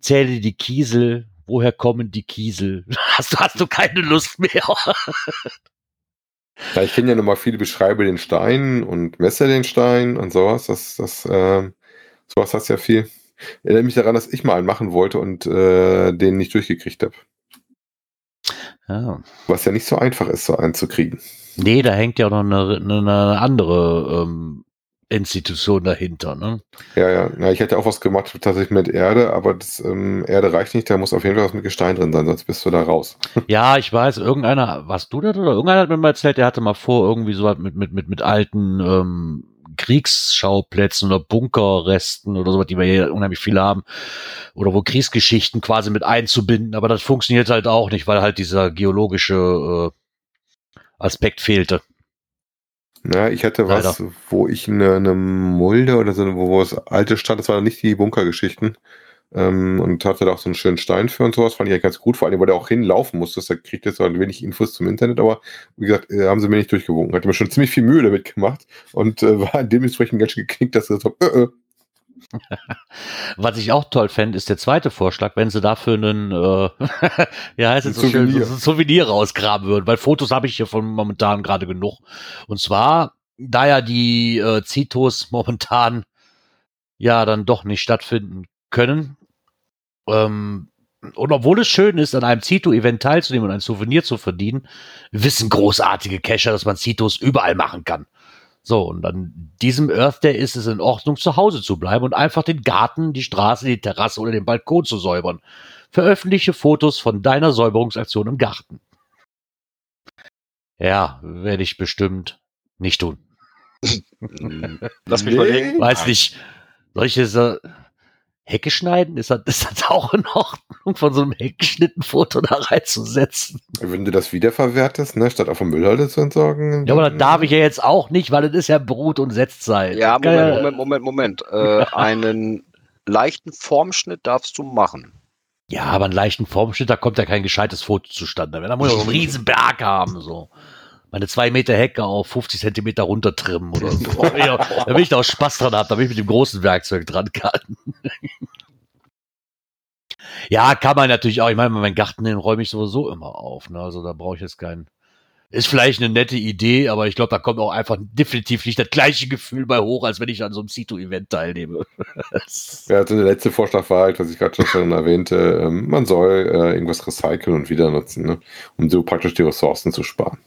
Zähle die Kiesel, woher kommen die Kiesel? Hast, hast du keine Lust mehr? ja, ich kenne ja nochmal viele beschreibe den Stein und messe den Stein und sowas. Das, das, äh, sowas hast ja viel. Ich erinnere mich daran, dass ich mal einen machen wollte und äh, den nicht durchgekriegt habe. Ja. Was ja nicht so einfach ist, so einen zu kriegen. Nee, da hängt ja noch eine, eine andere ähm, Institution dahinter. Ne? Ja, ja, ja. Ich hätte auch was gemacht tatsächlich mit Erde, aber das, ähm, Erde reicht nicht, da muss auf jeden Fall was mit Gestein drin sein, sonst bist du da raus. ja, ich weiß, irgendeiner, warst du das oder irgendeiner hat mir mal erzählt, der hatte mal vor, irgendwie so mit, mit, mit, mit alten ähm, Kriegsschauplätzen oder Bunkerresten oder sowas, die wir hier unheimlich viele haben, oder wo Kriegsgeschichten quasi mit einzubinden, aber das funktioniert halt auch nicht, weil halt dieser geologische äh, Aspekt fehlte. Ja, ich hatte Leider. was, wo ich eine, eine Mulde oder so, wo, wo es alte stand, das waren nicht die Bunkergeschichten. Ähm, und hatte da auch so einen schönen Stein für und sowas, fand ich eigentlich ganz gut, vor allem, weil der auch hinlaufen musste, da kriegt jetzt halt wenig Infos zum Internet, aber wie gesagt, äh, haben sie mir nicht durchgewunken. Hatte mir schon ziemlich viel Mühe damit gemacht und äh, war dementsprechend ganz schön geknickt, dass gesagt haben, äh, äh. Was ich auch toll fände, ist der zweite Vorschlag, wenn sie dafür einen, äh, ja, heißt es so Souvenir. schön, so ein Souvenir rausgraben würden, weil Fotos habe ich hier von momentan gerade genug. Und zwar, da ja die äh, Zitos momentan ja dann doch nicht stattfinden können, ähm, und obwohl es schön ist, an einem Zito-Event teilzunehmen und ein Souvenir zu verdienen, wissen großartige Cacher, dass man Zitos überall machen kann. So, und an diesem Earth Day ist es in Ordnung, zu Hause zu bleiben und einfach den Garten, die Straße, die Terrasse oder den Balkon zu säubern. Veröffentliche Fotos von deiner Säuberungsaktion im Garten. Ja, werde ich bestimmt nicht tun. Lass mich nee. überlegen. Weiß nicht. Solche, Hecke schneiden? Ist das, ist das auch in Ordnung, von so einem Heckgeschnitten-Foto da reinzusetzen? Wenn du das wiederverwertest, ne, statt auf dem Müllhalde zu entsorgen. Ja, aber das darf ich ja jetzt auch nicht, weil es ist ja Brut- und Setzzeit. Ja, Moment, Moment, Moment, Moment. Äh, einen leichten Formschnitt darfst du machen. Ja, aber einen leichten Formschnitt, da kommt ja kein gescheites Foto zustande. Da muss ja so einen riesen Berg haben, so meine zwei Meter Hecke auf 50 Zentimeter runtertrimmen oder so. da will ich da auch Spaß dran haben, damit ich mit dem großen Werkzeug dran kann. ja, kann man natürlich auch. Ich meine, meinen Garten den räume ich sowieso immer auf. Ne? Also da brauche ich jetzt keinen. Ist vielleicht eine nette Idee, aber ich glaube, da kommt auch einfach definitiv nicht das gleiche Gefühl bei hoch, als wenn ich an so einem Cito-Event teilnehme. ja, also der letzte Vorschlag war halt, was ich gerade schon erwähnte, ähm, man soll äh, irgendwas recyceln und wieder nutzen, ne? um so praktisch die Ressourcen zu sparen.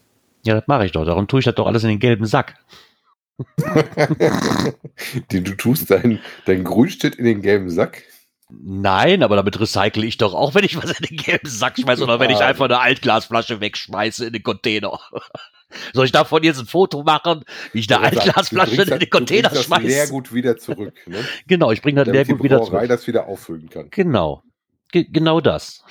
Ja, das mache ich doch. Darum tue ich das doch alles in den gelben Sack. Die, du tust dein, dein Grünstück in den gelben Sack? Nein, aber damit recycle ich doch auch, wenn ich was in den gelben Sack schmeiße oder wenn ich einfach eine Altglasflasche wegschmeiße in den Container. Soll ich davon jetzt ein Foto machen, wie ich eine Ja, Altglasflasche in das- den Container du bringst das schmeiße? Leergut wieder zurück. Ne? Genau, ich bringe das Leergut wieder zurück. das wieder auffüllen kann. Genau. Ge genau das.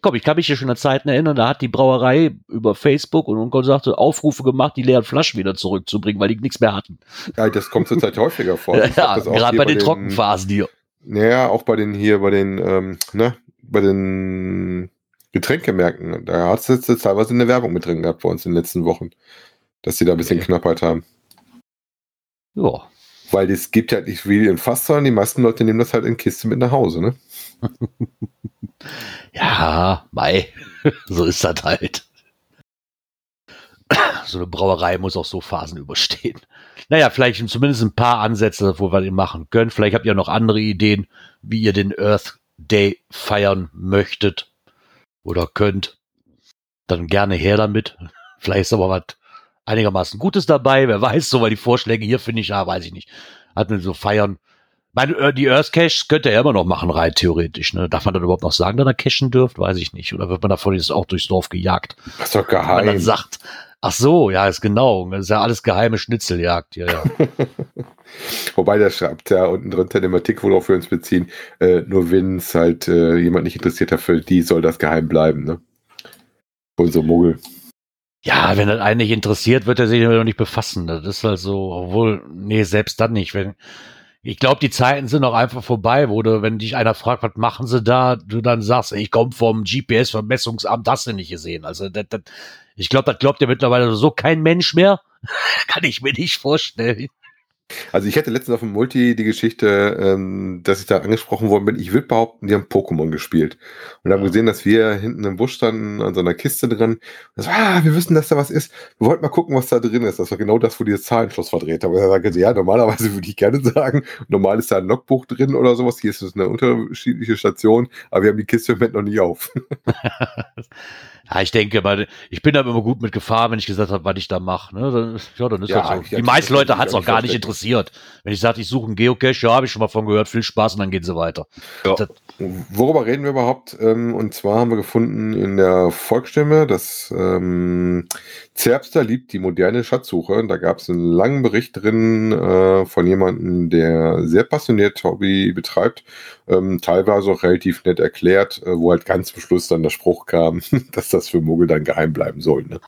Komm, ich kann mich hier schon an Zeiten erinnern, da hat die Brauerei über Facebook und Onkel sagte, Aufrufe gemacht, die leeren Flaschen wieder zurückzubringen, weil die nichts mehr hatten. Ja, das kommt zurzeit häufiger vor. Ja, gerade bei den Trockenphasen hier. Naja, auch bei den hier, bei den, ähm, ne, bei den Getränkemärkten. Da hat es jetzt teilweise eine Werbung mit drin gehabt bei uns in den letzten Wochen, dass die da ein bisschen Okay. Knappheit haben. Ja. Weil es gibt halt nicht viel in Fass, sondern die meisten Leute nehmen das halt in Kiste mit nach Hause, ne? Ja, Mai. so ist das halt. So eine Brauerei muss auch so Phasen überstehen. Naja, vielleicht zumindest ein paar Ansätze, wo wir den machen können. Vielleicht habt ihr noch andere Ideen, wie ihr den Earth Day feiern möchtet oder könnt. Dann gerne her damit. Vielleicht ist aber was einigermaßen Gutes dabei. Wer weiß, so, weil die Vorschläge hier finde ich, ja, weiß ich nicht. Hat man so feiern. Meine, äh, die Earth Cache könnt ihr ja immer noch machen, rein theoretisch. Ne? Darf man dann überhaupt noch sagen, dass er cashen dürft? Weiß ich nicht. Oder wird man davon jetzt auch durchs Dorf gejagt? Das ist doch Wenn man dann geheim. sagt, ach so, ja, ist genau. Das ist ja alles geheime Schnitzeljagd. Ja, ja. Wobei der schreibt ja unten drunter dem Artikel, worauf wir uns beziehen, äh, nur wenn es halt äh, jemand nicht interessiert hat, für die soll das geheim bleiben, ne? Unsere Muggel. Ja, wenn das einen nicht interessiert, wird er sich damit noch nicht befassen. Das ist halt so, obwohl, nee, selbst dann nicht. Wenn, ich glaube, die Zeiten sind auch einfach vorbei, wo du, wenn dich einer fragt, was machen sie da, du dann sagst, ich komme vom GPS-Vermessungsamt, hast du nicht gesehen. Also, das, das, ich glaube, das glaubt ja mittlerweile so kein Mensch mehr. Kann ich mir nicht vorstellen. Also ich hatte letztens auf dem Multi die Geschichte, ähm, dass ich da angesprochen worden bin. Ich würde behaupten, die haben Pokémon gespielt. Und haben Ja. gesehen, dass wir hinten im Busch standen, an so einer Kiste drin. Und so, ah, wir wissen, dass da was ist. Wir wollten mal gucken, was da drin ist. Das war genau das, wo dieses Zahlenschloss verdreht haben. Und er sagte, ja, normalerweise würde ich gerne sagen, normal ist da ein Logbuch drin oder sowas. Hier ist es eine unterschiedliche Station, aber wir haben die Kiste im Moment noch nicht auf. Ja, ich denke, weil ich bin da immer gut mit Gefahr, wenn ich gesagt habe, was ich da mache. Ne? Dann, ja, dann ist Ja, das so. Die meisten Leute hat es auch gar nicht interessiert. Wenn ich sage, ich suche einen Geocache, ja, habe ich schon mal von gehört, viel Spaß und dann gehen sie weiter. Ja. Das, Worüber reden wir überhaupt? Ähm, und zwar haben wir gefunden in der Volksstimme, dass ähm, Zerbster liebt die moderne Schatzsuche. Und Da gab es einen langen Bericht drin äh, von jemandem, der sehr passioniert Hobby betreibt, ähm, teilweise auch relativ nett erklärt, äh, wo halt ganz zum Schluss dann der Spruch kam, dass das für Muggel dann geheim bleiben soll. Ne?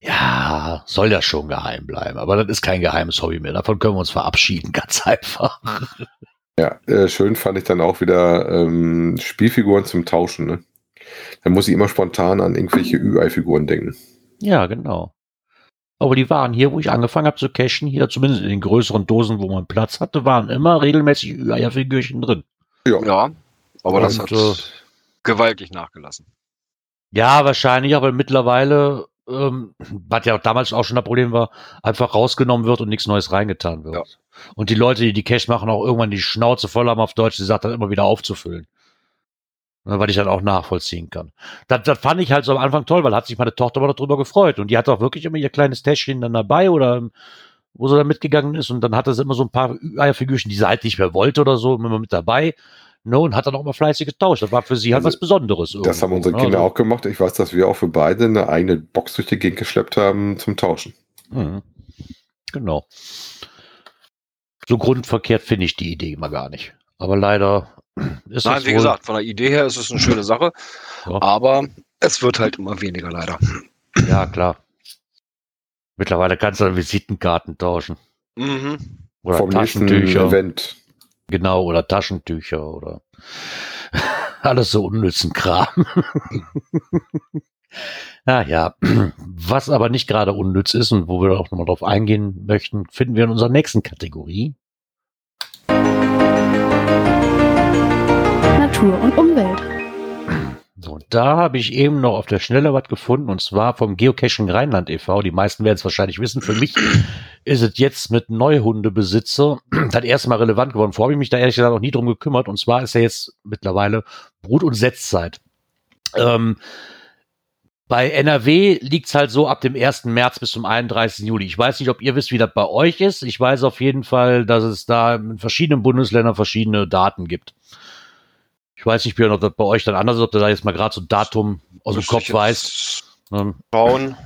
ja, soll ja schon geheim bleiben. Aber das ist kein geheimes Hobby mehr. Davon können wir uns verabschieden, ganz einfach. Ja, äh, schön fand ich dann auch wieder ähm, Spielfiguren zum Tauschen. Ne? Da muss ich immer spontan an irgendwelche Ü-Ei-Figuren denken. Ja, genau. Aber die waren hier, wo ich angefangen habe zu cachen, hier zumindest in den größeren Dosen, wo man Platz hatte, waren immer regelmäßig Eierfigürchen drin. Ja, aber das Und, hat äh, gewaltig nachgelassen. Ja, wahrscheinlich, aber mittlerweile, ähm, was ja damals auch schon das Problem war, einfach rausgenommen wird und nichts Neues reingetan wird. Ja. Und die Leute, die die Cash machen, auch irgendwann die Schnauze voll haben auf Deutsch, die sagt dann immer wieder aufzufüllen. Ne, Was ich dann auch nachvollziehen kann. Das, das fand ich halt so am Anfang toll, weil hat sich meine Tochter mal darüber gefreut. Und die hat auch wirklich immer ihr kleines Täschchen dann dabei oder ähm, wo sie dann mitgegangen ist. Und dann hatte sie immer so ein paar Eierfigürchen, die sie halt nicht mehr wollte oder so, immer mit dabei. Ne, und hat dann auch mal fleißig getauscht. Das war für sie halt Also, was Besonderes. Das haben unsere ne? Kinder Also- auch gemacht. Ich weiß, dass wir auch für beide eine eigene Box durch die Gegend geschleppt haben zum Tauschen. Mhm. Genau. So grundverkehrt finde ich die Idee immer gar nicht. Aber leider ist Nein, das wie wohl, gesagt, von der Idee her ist es eine schöne Sache, Ja. aber es wird halt immer weniger leider. Ja, klar. Mittlerweile kannst du dann Visitenkarten tauschen. Mhm. Oder Vom nächsten Taschentücher. Event. Genau, oder Taschentücher oder alles so unnützen Kram. ja, ja. Was aber nicht gerade unnütz ist und wo wir auch nochmal drauf eingehen möchten, finden wir in unserer nächsten Kategorie. Natur und Umwelt. Und da habe ich eben noch auf der Schnelle was gefunden und zwar vom Geocaching Rheinland e.V. Die meisten werden es wahrscheinlich wissen. Für mich ist es jetzt mit Neuhundebesitzer das erste Mal relevant geworden. Vorher habe ich mich da ehrlich gesagt noch nie drum gekümmert und zwar ist ja jetzt mittlerweile Brut- und Setzzeit. Ähm, Bei NRW liegt's halt so ab dem 1. März bis zum 31. Juli. Ich weiß nicht, ob ihr wisst, wie das bei euch ist. Ich weiß auf jeden Fall, dass es da in verschiedenen Bundesländern verschiedene Daten gibt. Ich weiß nicht, Björn, ob das bei euch dann anders ist, ob du da jetzt mal gerade so ein Datum aus dem Kopf weißt. Ähm, Schauen.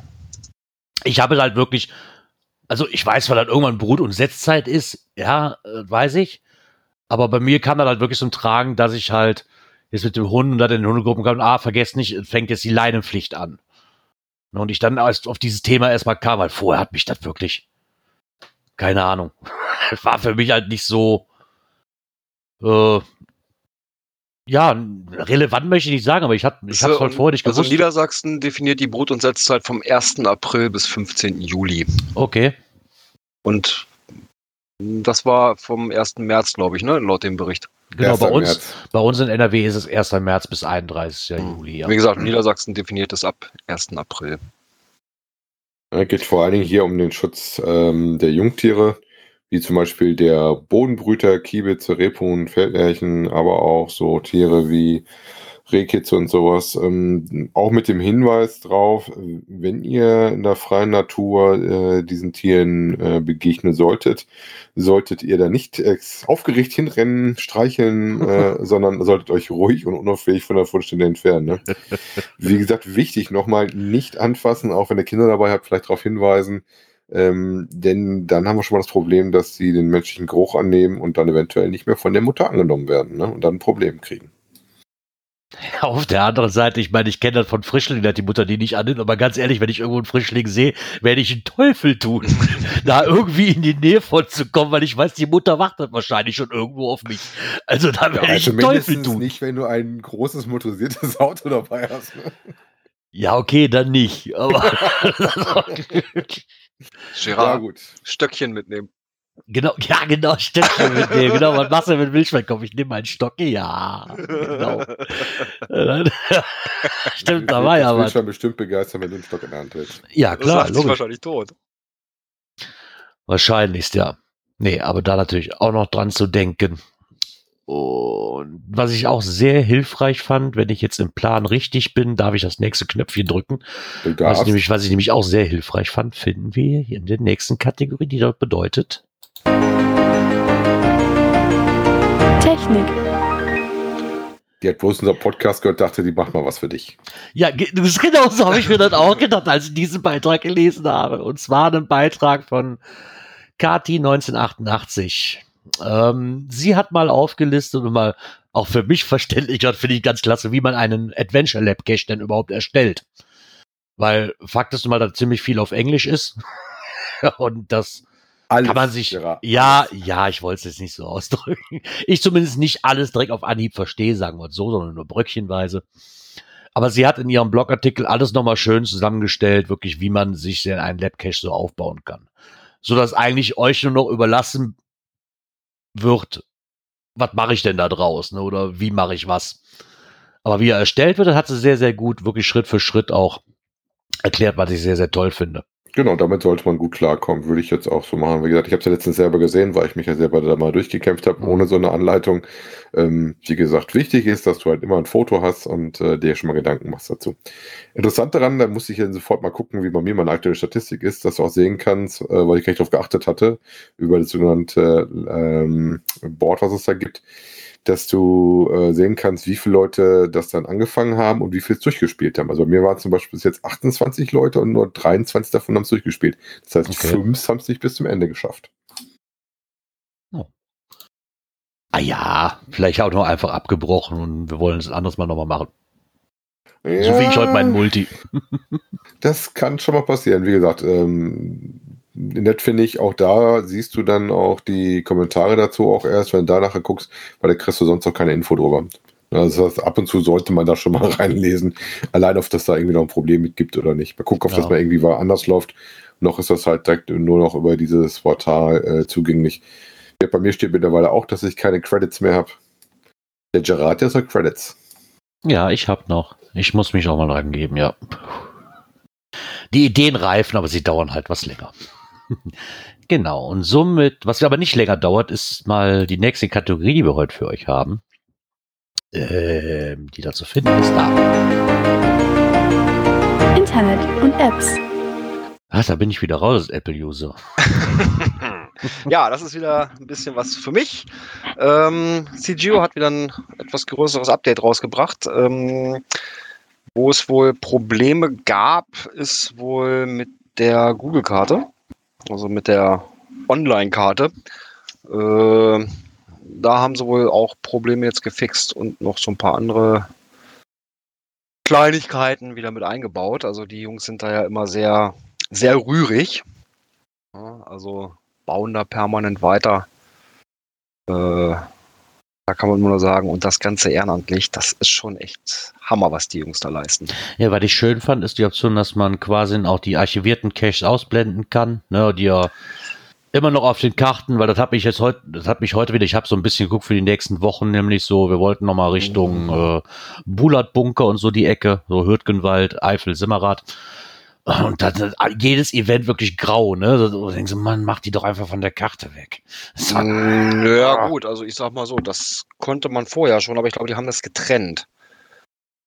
Ich habe halt wirklich, also ich weiß, weil das irgendwann Brut- und Setzzeit ist, ja, äh, weiß ich. Aber bei mir kam das halt wirklich zum Tragen, dass ich halt jetzt mit dem Hund und dann in den Hundegruppen kam, ah, vergesst nicht, fängt jetzt die Leinenpflicht an. Und ich dann erst auf dieses Thema erstmal kam, weil vorher hat mich das wirklich, keine Ahnung, war für mich halt nicht so, äh, ja, relevant möchte ich nicht sagen, aber ich, hab, ich hab's halt vorher nicht Also gewusst. Niedersachsen definiert die Brut- und Setzzeit vom 1. April bis 15. Juli. okay. Und das war vom 1. März, glaube ich, ne, laut dem Bericht. Genau, bei 1. uns, März. bei uns in NRW ist es 1. März bis 31. Juli. Ja. Wie gesagt, Niedersachsen definiert es ab 1. April. Es geht vor allen Dingen hier um den Schutz ähm, der Jungtiere, wie zum Beispiel der Bodenbrüter, Kiebitze, Rebhuhn, Feldlerchen, aber auch so Tiere wie Rehkitze und sowas. Ähm, auch mit dem Hinweis drauf, wenn ihr in der freien Natur äh, diesen Tieren äh, begegnen solltet, solltet ihr da nicht aufgeregt hinrennen, streicheln, äh, sondern solltet euch ruhig und unauffällig von der Fundstelle entfernen. Ne? Wie gesagt, wichtig nochmal, nicht anfassen, auch wenn ihr Kinder dabei habt, vielleicht darauf hinweisen. Ähm, denn dann haben wir schon mal das Problem, dass sie den menschlichen Geruch annehmen und dann eventuell nicht mehr von der Mutter angenommen werden ne? und dann ein Problem kriegen. Auf der anderen Seite, ich meine, ich kenne das von Frischlingen, dass die Mutter die nicht annimmt, aber ganz ehrlich, wenn ich irgendwo einen Frischling sehe, werde ich einen Teufel tun, da irgendwie in die Nähe von zu kommen, weil ich weiß, die Mutter wartet wahrscheinlich schon irgendwo auf mich. Also da werde ich einen Teufel tun. nicht, wenn du ein großes motorisiertes Auto dabei hast. Ne? Ja, okay, dann nicht. Aber Gerard, gut. Stöckchen mitnehmen. genau, ja, genau, Stöckchen mitnehmen. Genau, was machst du, wenn Milchwein kommt? Ich nehme meinen Stock. Ja, genau. Stimmt, da war ja Das was. schon bestimmt begeistern, wenn du einen Stock in der Hand hältst. Ja, Das klar, sich logisch. wahrscheinlich tot. Wahrscheinlichst, ja. Nee, aber da natürlich auch noch dran zu denken. Und was ich auch sehr hilfreich fand, wenn ich jetzt im Plan richtig bin, darf ich das nächste Knöpfchen drücken. Du Was, darfst. ich nämlich, was ich nämlich auch sehr hilfreich fand, finden wir hier in der nächsten Kategorie, die dort bedeutet. Technik. Die hat bloß unser Podcast gehört, dachte, die macht mal was für dich. Ja, genau so habe ich mir das auch gedacht, als ich diesen Beitrag gelesen habe. Und zwar einen Beitrag von Kati 1988. Ähm, sie hat mal aufgelistet und mal auch für mich verständlich, das finde ich ganz klasse, wie man einen Adventure Lab Cache denn überhaupt erstellt. Weil Fakt ist nun mal, dass ziemlich viel auf Englisch ist. und das Alles, kann man sich, ja, alles. ja, ich wollte es jetzt nicht so ausdrücken. Ich zumindest nicht alles direkt auf Anhieb verstehe, sagen wir so, sondern nur bröckchenweise. Aber sie hat in ihrem Blogartikel alles nochmal schön zusammengestellt, wirklich, wie man sich denn einen Labcache so aufbauen kann. So dass eigentlich euch nur noch überlassen wird, was mache ich denn da draus, ne? oder wie mache ich was. Aber wie er erstellt wird, das hat sie sehr, sehr gut, wirklich Schritt für Schritt auch erklärt, was ich sehr, sehr toll finde. Genau, damit sollte man gut klarkommen, würde ich jetzt auch so machen. Wie gesagt, ich habe es ja letztens selber gesehen, weil ich mich ja selber da mal durchgekämpft habe, ohne so eine Anleitung. Ähm, wie gesagt, wichtig ist, dass du halt immer ein Foto hast und äh, dir schon mal Gedanken machst dazu. Interessant daran, da musste ich dann sofort mal gucken, wie bei mir meine aktuelle Statistik ist, dass du auch sehen kannst, äh, weil ich gleich darauf geachtet hatte, über das sogenannte ähm, Board, was es da gibt, dass du äh, sehen kannst, wie viele Leute das dann angefangen haben und wie viel es durchgespielt haben. Also bei mir waren zum Beispiel bis jetzt 28 Leute und nur 23 davon haben es durchgespielt. Das heißt, Okay. fünf haben es nicht bis zum Ende geschafft. Ah ja, vielleicht auch noch einfach abgebrochen und wir wollen es ein anderes Mal nochmal machen. So wie ich heute meinen Multi. Das kann schon mal passieren. Wie gesagt, ähm, nett finde ich, auch da siehst du dann auch die Kommentare dazu auch erst, wenn du da nachher guckst, weil da kriegst du sonst noch keine Info drüber. Also das heißt, ab und zu sollte man da schon mal reinlesen, allein auf, dass da irgendwie noch ein Problem mit gibt oder nicht. Mal gucken, ob Ja. das mal irgendwie war, anders läuft. Noch ist das halt direkt nur noch über dieses Portal äh, zugänglich. Ja, bei mir steht mittlerweile auch, dass ich keine Credits mehr habe. Der Gerard, der hat Credits. Ja, ich hab noch. Ich muss mich auch mal rangeben, ja. Die Ideen reifen, aber sie dauern halt was länger. Genau. Und somit, was aber nicht länger dauert, ist mal die nächste Kategorie, die wir heute für euch haben. Ähm, die da zu finden ist da. Internet und Apps. Ah, da bin ich wieder raus als Apple-User. ja, das ist wieder ein bisschen was für mich. Ähm, CGO hat wieder ein etwas größeres Update rausgebracht. Ähm, wo es wohl Probleme gab, ist wohl mit der Google-Karte, also mit der Online-Karte. Äh, da haben sie wohl auch Probleme jetzt gefixt und noch so ein paar andere Kleinigkeiten wieder mit eingebaut. Also die Jungs sind da ja immer sehr, sehr rührig. Ja, also bauen da permanent weiter. Äh, da kann man nur sagen, und das Ganze ehrenamtlich, das ist schon echt Hammer, was die Jungs da leisten. Ja, was ich schön fand, ist die Option, dass man quasi auch die archivierten Caches ausblenden kann, ne, die ja immer noch auf den Karten, weil das hat mich jetzt heute, das hat mich heute wieder, ich habe so ein bisschen geguckt für die nächsten Wochen, nämlich so, wir wollten nochmal Richtung äh, Bulat-Bunker und so die Ecke, so Hürtgenwald, Eifel, Simmerath. Und das, das, jedes Event wirklich grau, ne? Da denkst du, man, mach die doch einfach von der Karte weg. War- Mm, Ja, gut, also ich sag mal so, das konnte man vorher schon, aber ich glaube, die haben das getrennt.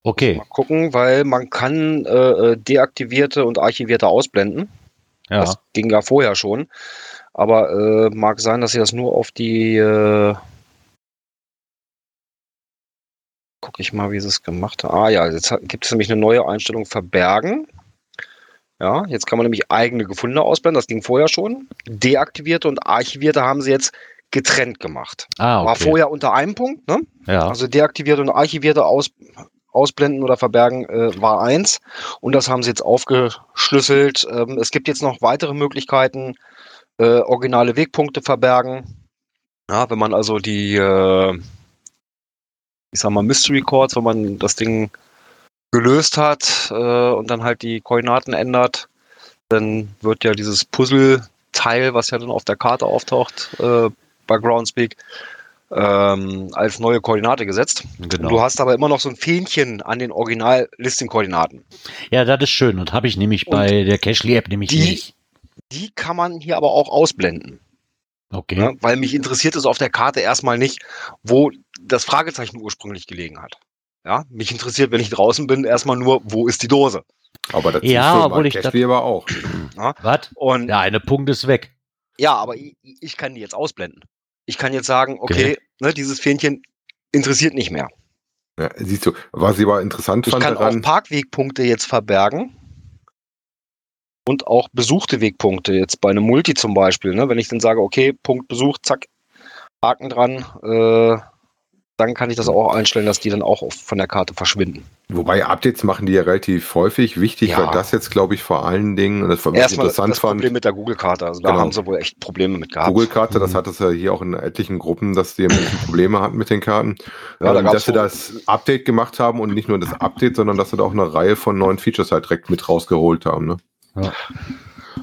Okay, Mal gucken, weil man kann äh, äh, deaktivierte und archivierte ausblenden. ja. Das ging ja vorher schon. Aber äh, mag sein, dass sie das nur auf die. Äh, guck ich mal, wie sie es gemacht haben. Ah ja, jetzt gibt es nämlich eine neue Einstellung Verbergen. Ja, jetzt kann man nämlich eigene gefundene ausblenden. Das ging vorher schon. Deaktivierte und archivierte haben sie jetzt getrennt gemacht. Ah, War okay. vorher unter einem Punkt, ne? ja. Also deaktivierte und archivierte aus, ausblenden oder verbergen äh, war eins. Und das haben sie jetzt aufgeschlüsselt. Ähm, es gibt jetzt noch weitere Möglichkeiten, äh, originale Wegpunkte verbergen. Ja, wenn man also die, äh, ich sag mal, Mystery Chords, wenn man das Ding gelöst hat äh, und dann halt die Koordinaten ändert, dann wird ja dieses Puzzle-Teil, was ja dann auf der Karte auftaucht, äh, bei Groundspeak, ähm, als neue Koordinate gesetzt. Genau. Du hast aber immer noch so ein Fähnchen an den Original-Listing-Koordinaten. Ja, das ist schön. Und habe ich nämlich bei der Cashly-App nämlich die- nicht. Die kann man hier aber auch ausblenden. Okay. Ne? Weil mich interessiert es auf der Karte erstmal nicht, wo das Fragezeichen ursprünglich gelegen hat. Ja, mich interessiert, wenn ich draußen bin, erstmal nur, wo ist die Dose? Aber das Ja, obwohl ich das- aber auch. Was? Und Der eine Punkt ist weg. ja, aber ich, ich kann die jetzt ausblenden. Ich kann jetzt sagen, okay, ne, dieses Fähnchen interessiert nicht mehr. Ja, siehst du, was ich aber interessant Ich fand kann auch daran, Parkwegpunkte jetzt verbergen. Und auch besuchte Wegpunkte, jetzt bei einem Multi zum Beispiel. Ne? Wenn ich dann sage, okay, Punkt besucht, zack, Haken dran, äh, dann kann ich das auch einstellen, dass die dann auch von der Karte verschwinden. wobei Updates machen die ja relativ häufig. Wichtig Ja. war das jetzt, glaube ich, vor allen Dingen, und das war Erstmal interessant das fand. Problem mit der Google-Karte. Also da Genau. haben sie wohl echt Probleme mit gehabt. Google-Karte, das Mhm. hat es ja hier auch in etlichen Gruppen, dass die ein bisschen Probleme hatten mit den Karten. Ja, da ähm, gab's dass sie das Update gemacht haben und nicht nur das Update, sondern dass sie da auch eine Reihe von neuen Features halt direkt mit rausgeholt haben. Ne?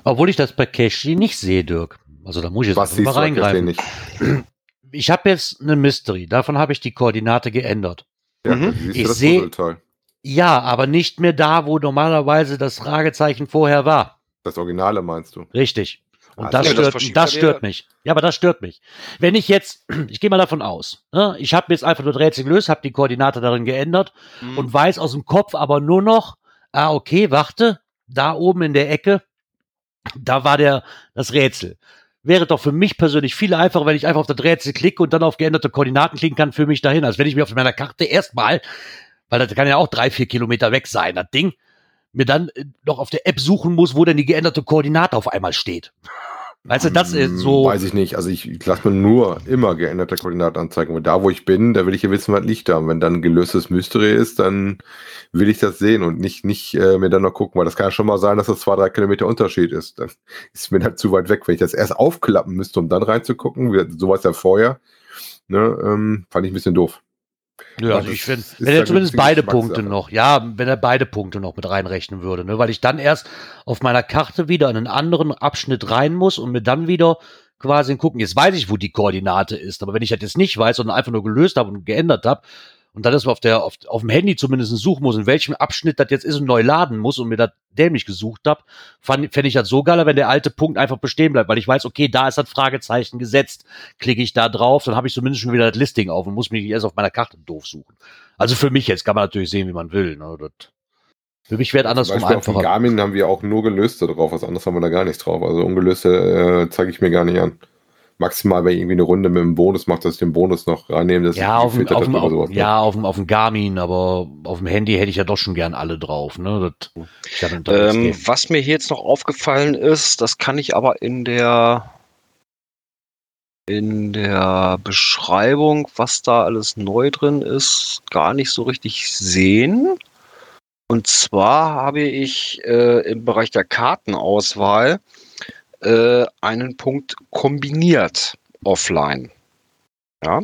Obwohl ich das bei Cashly nicht sehe, Dirk. Also da muss ich jetzt Was mal reingreifen. nicht? Ich habe jetzt eine Mystery. Davon habe ich die Koordinate geändert. Ja, Mhm. Ich du das seh- Puzzleteil. Ja, aber nicht mehr da, wo normalerweise das Fragezeichen vorher war. Das Originale meinst du? Richtig. Und Ah, das, das stört, das ja stört mich. Ja, aber das stört mich. Wenn ich jetzt, ich gehe mal davon aus, ne, ich habe jetzt einfach nur das Rätsel gelöst, habe die Koordinate darin geändert Mhm. und weiß aus dem Kopf aber nur noch, ah, okay, warte, da oben in der Ecke, da war der, das Rätsel. Wäre doch für mich persönlich viel einfacher, wenn ich einfach auf das Rätsel klicke und dann auf geänderte Koordinaten klicken kann für mich dahin, als wenn ich mir auf meiner Karte erstmal, weil das kann ja auch drei, vier Kilometer weg sein, das Ding, mir dann äh, noch auf der App suchen muss, wo denn die geänderte Koordinate auf einmal steht. Du, das ist Hm, so. Weiß ich nicht. Also ich, lasse mir nur immer geänderte Koordinaten anzeigen. Und da, wo ich bin, da will ich ja wissen, was liegt da. Und wenn dann ein gelöstes Mystery ist, dann will ich das sehen und nicht, nicht äh, mir dann noch gucken. Weil das kann ja schon mal sein, dass das zwei, drei Kilometer Unterschied ist. Dann ist mir dann zu weit weg. Wenn ich das erst aufklappen müsste, um dann reinzugucken, wie, sowas ja vorher, ne, ähm, fand ich ein bisschen doof. Ja, also ich finde, wenn er zumindest beide. Punkte noch, ja, wenn er beide Punkte noch mit reinrechnen würde, ne, weil ich dann erst auf meiner Karte wieder in einen anderen Abschnitt rein muss und mir dann wieder quasi gucken. Jetzt weiß ich, wo die Koordinate ist, aber wenn ich das jetzt nicht weiß, sondern einfach nur gelöst habe und geändert habe und dann ist auf der auf, auf dem Handy zumindest suchen muss, in welchem Abschnitt das jetzt ist und neu laden muss und mir das dämlich gesucht habe, fände ich das so geiler, wenn der alte Punkt einfach bestehen bleibt, weil ich weiß, okay, da ist das Fragezeichen gesetzt. Klicke ich da drauf, dann habe ich zumindest schon wieder das Listing auf und muss mich nicht erst auf meiner Karte doof suchen. Also für mich jetzt kann man natürlich sehen, wie man will. Ne? Das Für mich wäre andersrum Beispiel auf einfacher. Garmin haben wir auch nur gelöste drauf, was anderes haben wir da gar nicht drauf. Also ungelöste äh, zeige ich mir gar nicht an. Maximal, wenn ich irgendwie eine Runde mit dem Bonus macht, dass ich den Bonus noch reinnehme, dass Ja, ich auf dem, auf dem, auf, sowas. ne? ja, auf dem, auf dem Garmin, aber auf dem Handy hätte ich ja doch schon gern alle drauf. Ne? Das, Ähm, was mir hier jetzt noch aufgefallen ist, das kann ich aber in der in der Beschreibung, was da alles neu drin ist, gar nicht so richtig sehen. Und zwar habe ich äh, im Bereich der Kartenauswahl äh, einen Punkt kombiniert offline. Ja.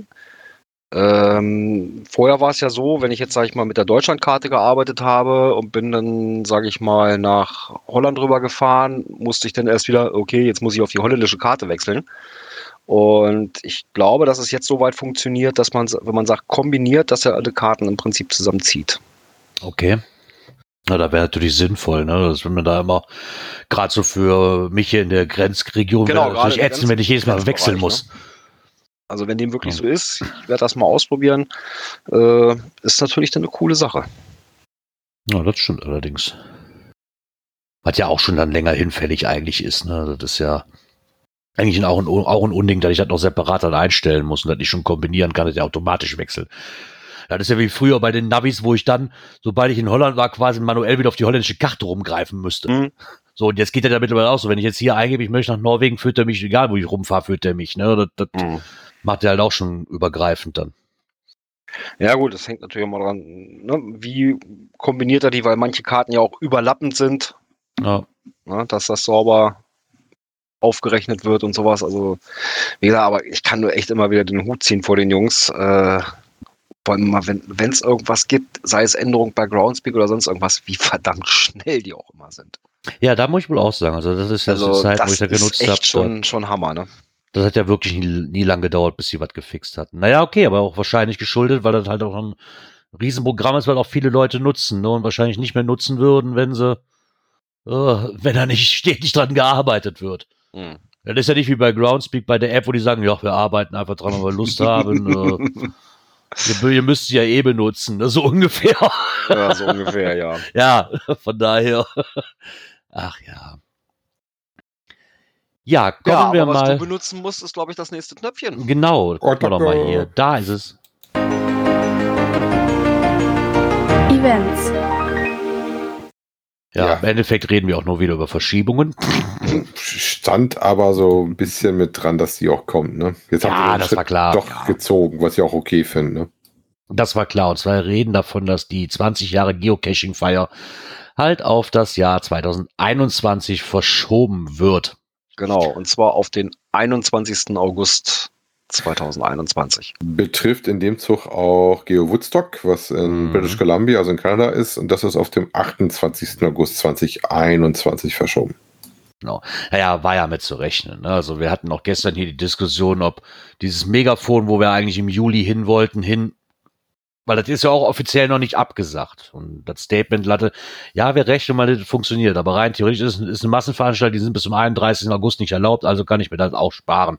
Ähm, vorher war es ja so, wenn ich jetzt, sage ich mal, mit der Deutschlandkarte gearbeitet habe und bin dann, sage ich mal, nach Holland rüber gefahren, musste ich dann erst wieder, okay, jetzt muss ich auf die holländische Karte wechseln. Und ich glaube, dass es jetzt so weit funktioniert, dass man, wenn man sagt kombiniert, dass er alle Karten im Prinzip zusammenzieht. Okay. Na, da wäre natürlich sinnvoll, ne? Dass wenn man da immer, gerade so für mich hier in der Grenzregion, Genau, wäre ätzend, wenn ich jedes Mal wechseln ne? muss. Also wenn dem wirklich so ist, ich werde das mal ausprobieren, äh, ist natürlich dann eine coole Sache. Ja, das stimmt allerdings. Was ja auch schon dann länger hinfällig eigentlich ist, ne? Das ist ja eigentlich auch ein, auch ein Unding, dass ich das noch separat dann einstellen muss und das nicht schon kombinieren kann, dass der automatisch wechselt. Ja, das ist ja wie früher bei den Navis, wo ich dann, sobald ich in Holland war, quasi manuell wieder auf die holländische Karte rumgreifen müsste. Mhm. So, und jetzt geht er da mittlerweile auch so. Wenn ich jetzt hier eingebe, ich möchte nach Norwegen, führt er mich, egal wo ich rumfahre, führt er mich. Ne? Das, das Mhm. macht er halt auch schon übergreifend dann. Ja gut, das hängt natürlich immer dran, ne? wie kombiniert er die, weil manche Karten ja auch überlappend sind, Ja. ne? dass das sauber aufgerechnet wird und sowas. Also wie gesagt, aber ich kann nur echt immer wieder den Hut ziehen vor den Jungs. Äh, wenn es irgendwas gibt, sei es Änderung bei Groundspeak oder sonst irgendwas, wie verdammt schnell die auch immer sind. ja, da muss ich wohl auch sagen. Also, das ist ja Also die Zeit, wo das ich da ist genutzt habe. schon, schon Hammer, ne? Das hat ja wirklich nie, nie lang gedauert, bis sie was gefixt hatten. Naja, okay, aber auch wahrscheinlich geschuldet, weil das halt auch ein Riesenprogramm ist, weil auch viele Leute nutzen ne, und wahrscheinlich nicht mehr nutzen würden, wenn sie, äh, wenn da nicht stetig dran gearbeitet wird. Mhm. Das ist ja nicht wie bei Groundspeak bei der App, wo die sagen, ja, wir arbeiten einfach dran, weil wir Lust haben. Äh, ihr, ihr müsst sie ja eh benutzen, ne, so ungefähr. ja, so ungefähr, ja. Ja, von daher. Ach ja. Ja, kommen ja, wir aber was mal. du benutzen musst, ist, glaube ich, das nächste Knöpfchen. Genau, gucken wir doch mal hier. Da ist es. Events. Ja, Ja. im Endeffekt reden wir auch nur wieder über Verschiebungen. Stand aber so ein bisschen mit dran, dass die auch kommt. Ne? Jetzt Ja, haben das Schritt war klar, doch ja. gezogen, was ich auch okay finde. Ne? Das war klar. Und zwar reden davon, dass die 20 Jahre Geocaching-Feier halt auf das Jahr 2021 verschoben wird. Genau, und zwar auf den 21. August 2021. Betrifft in dem Zug auch Geo Woodstock, was in Mhm. British Columbia, also in Kanada ist. Und das ist auf dem 28. August 2021 verschoben. Naja, war ja mit zu rechnen. Ne? Also wir hatten auch gestern hier die Diskussion, ob dieses Megafon, wo wir eigentlich im Juli hin wollten, hin, weil das ist ja auch offiziell noch nicht abgesagt. Und das Statement hatte, ja, wir rechnen mal, das funktioniert. Aber rein theoretisch ist, ist eine Massenveranstaltung, die sind bis zum 31. August nicht erlaubt, also kann ich mir das auch sparen.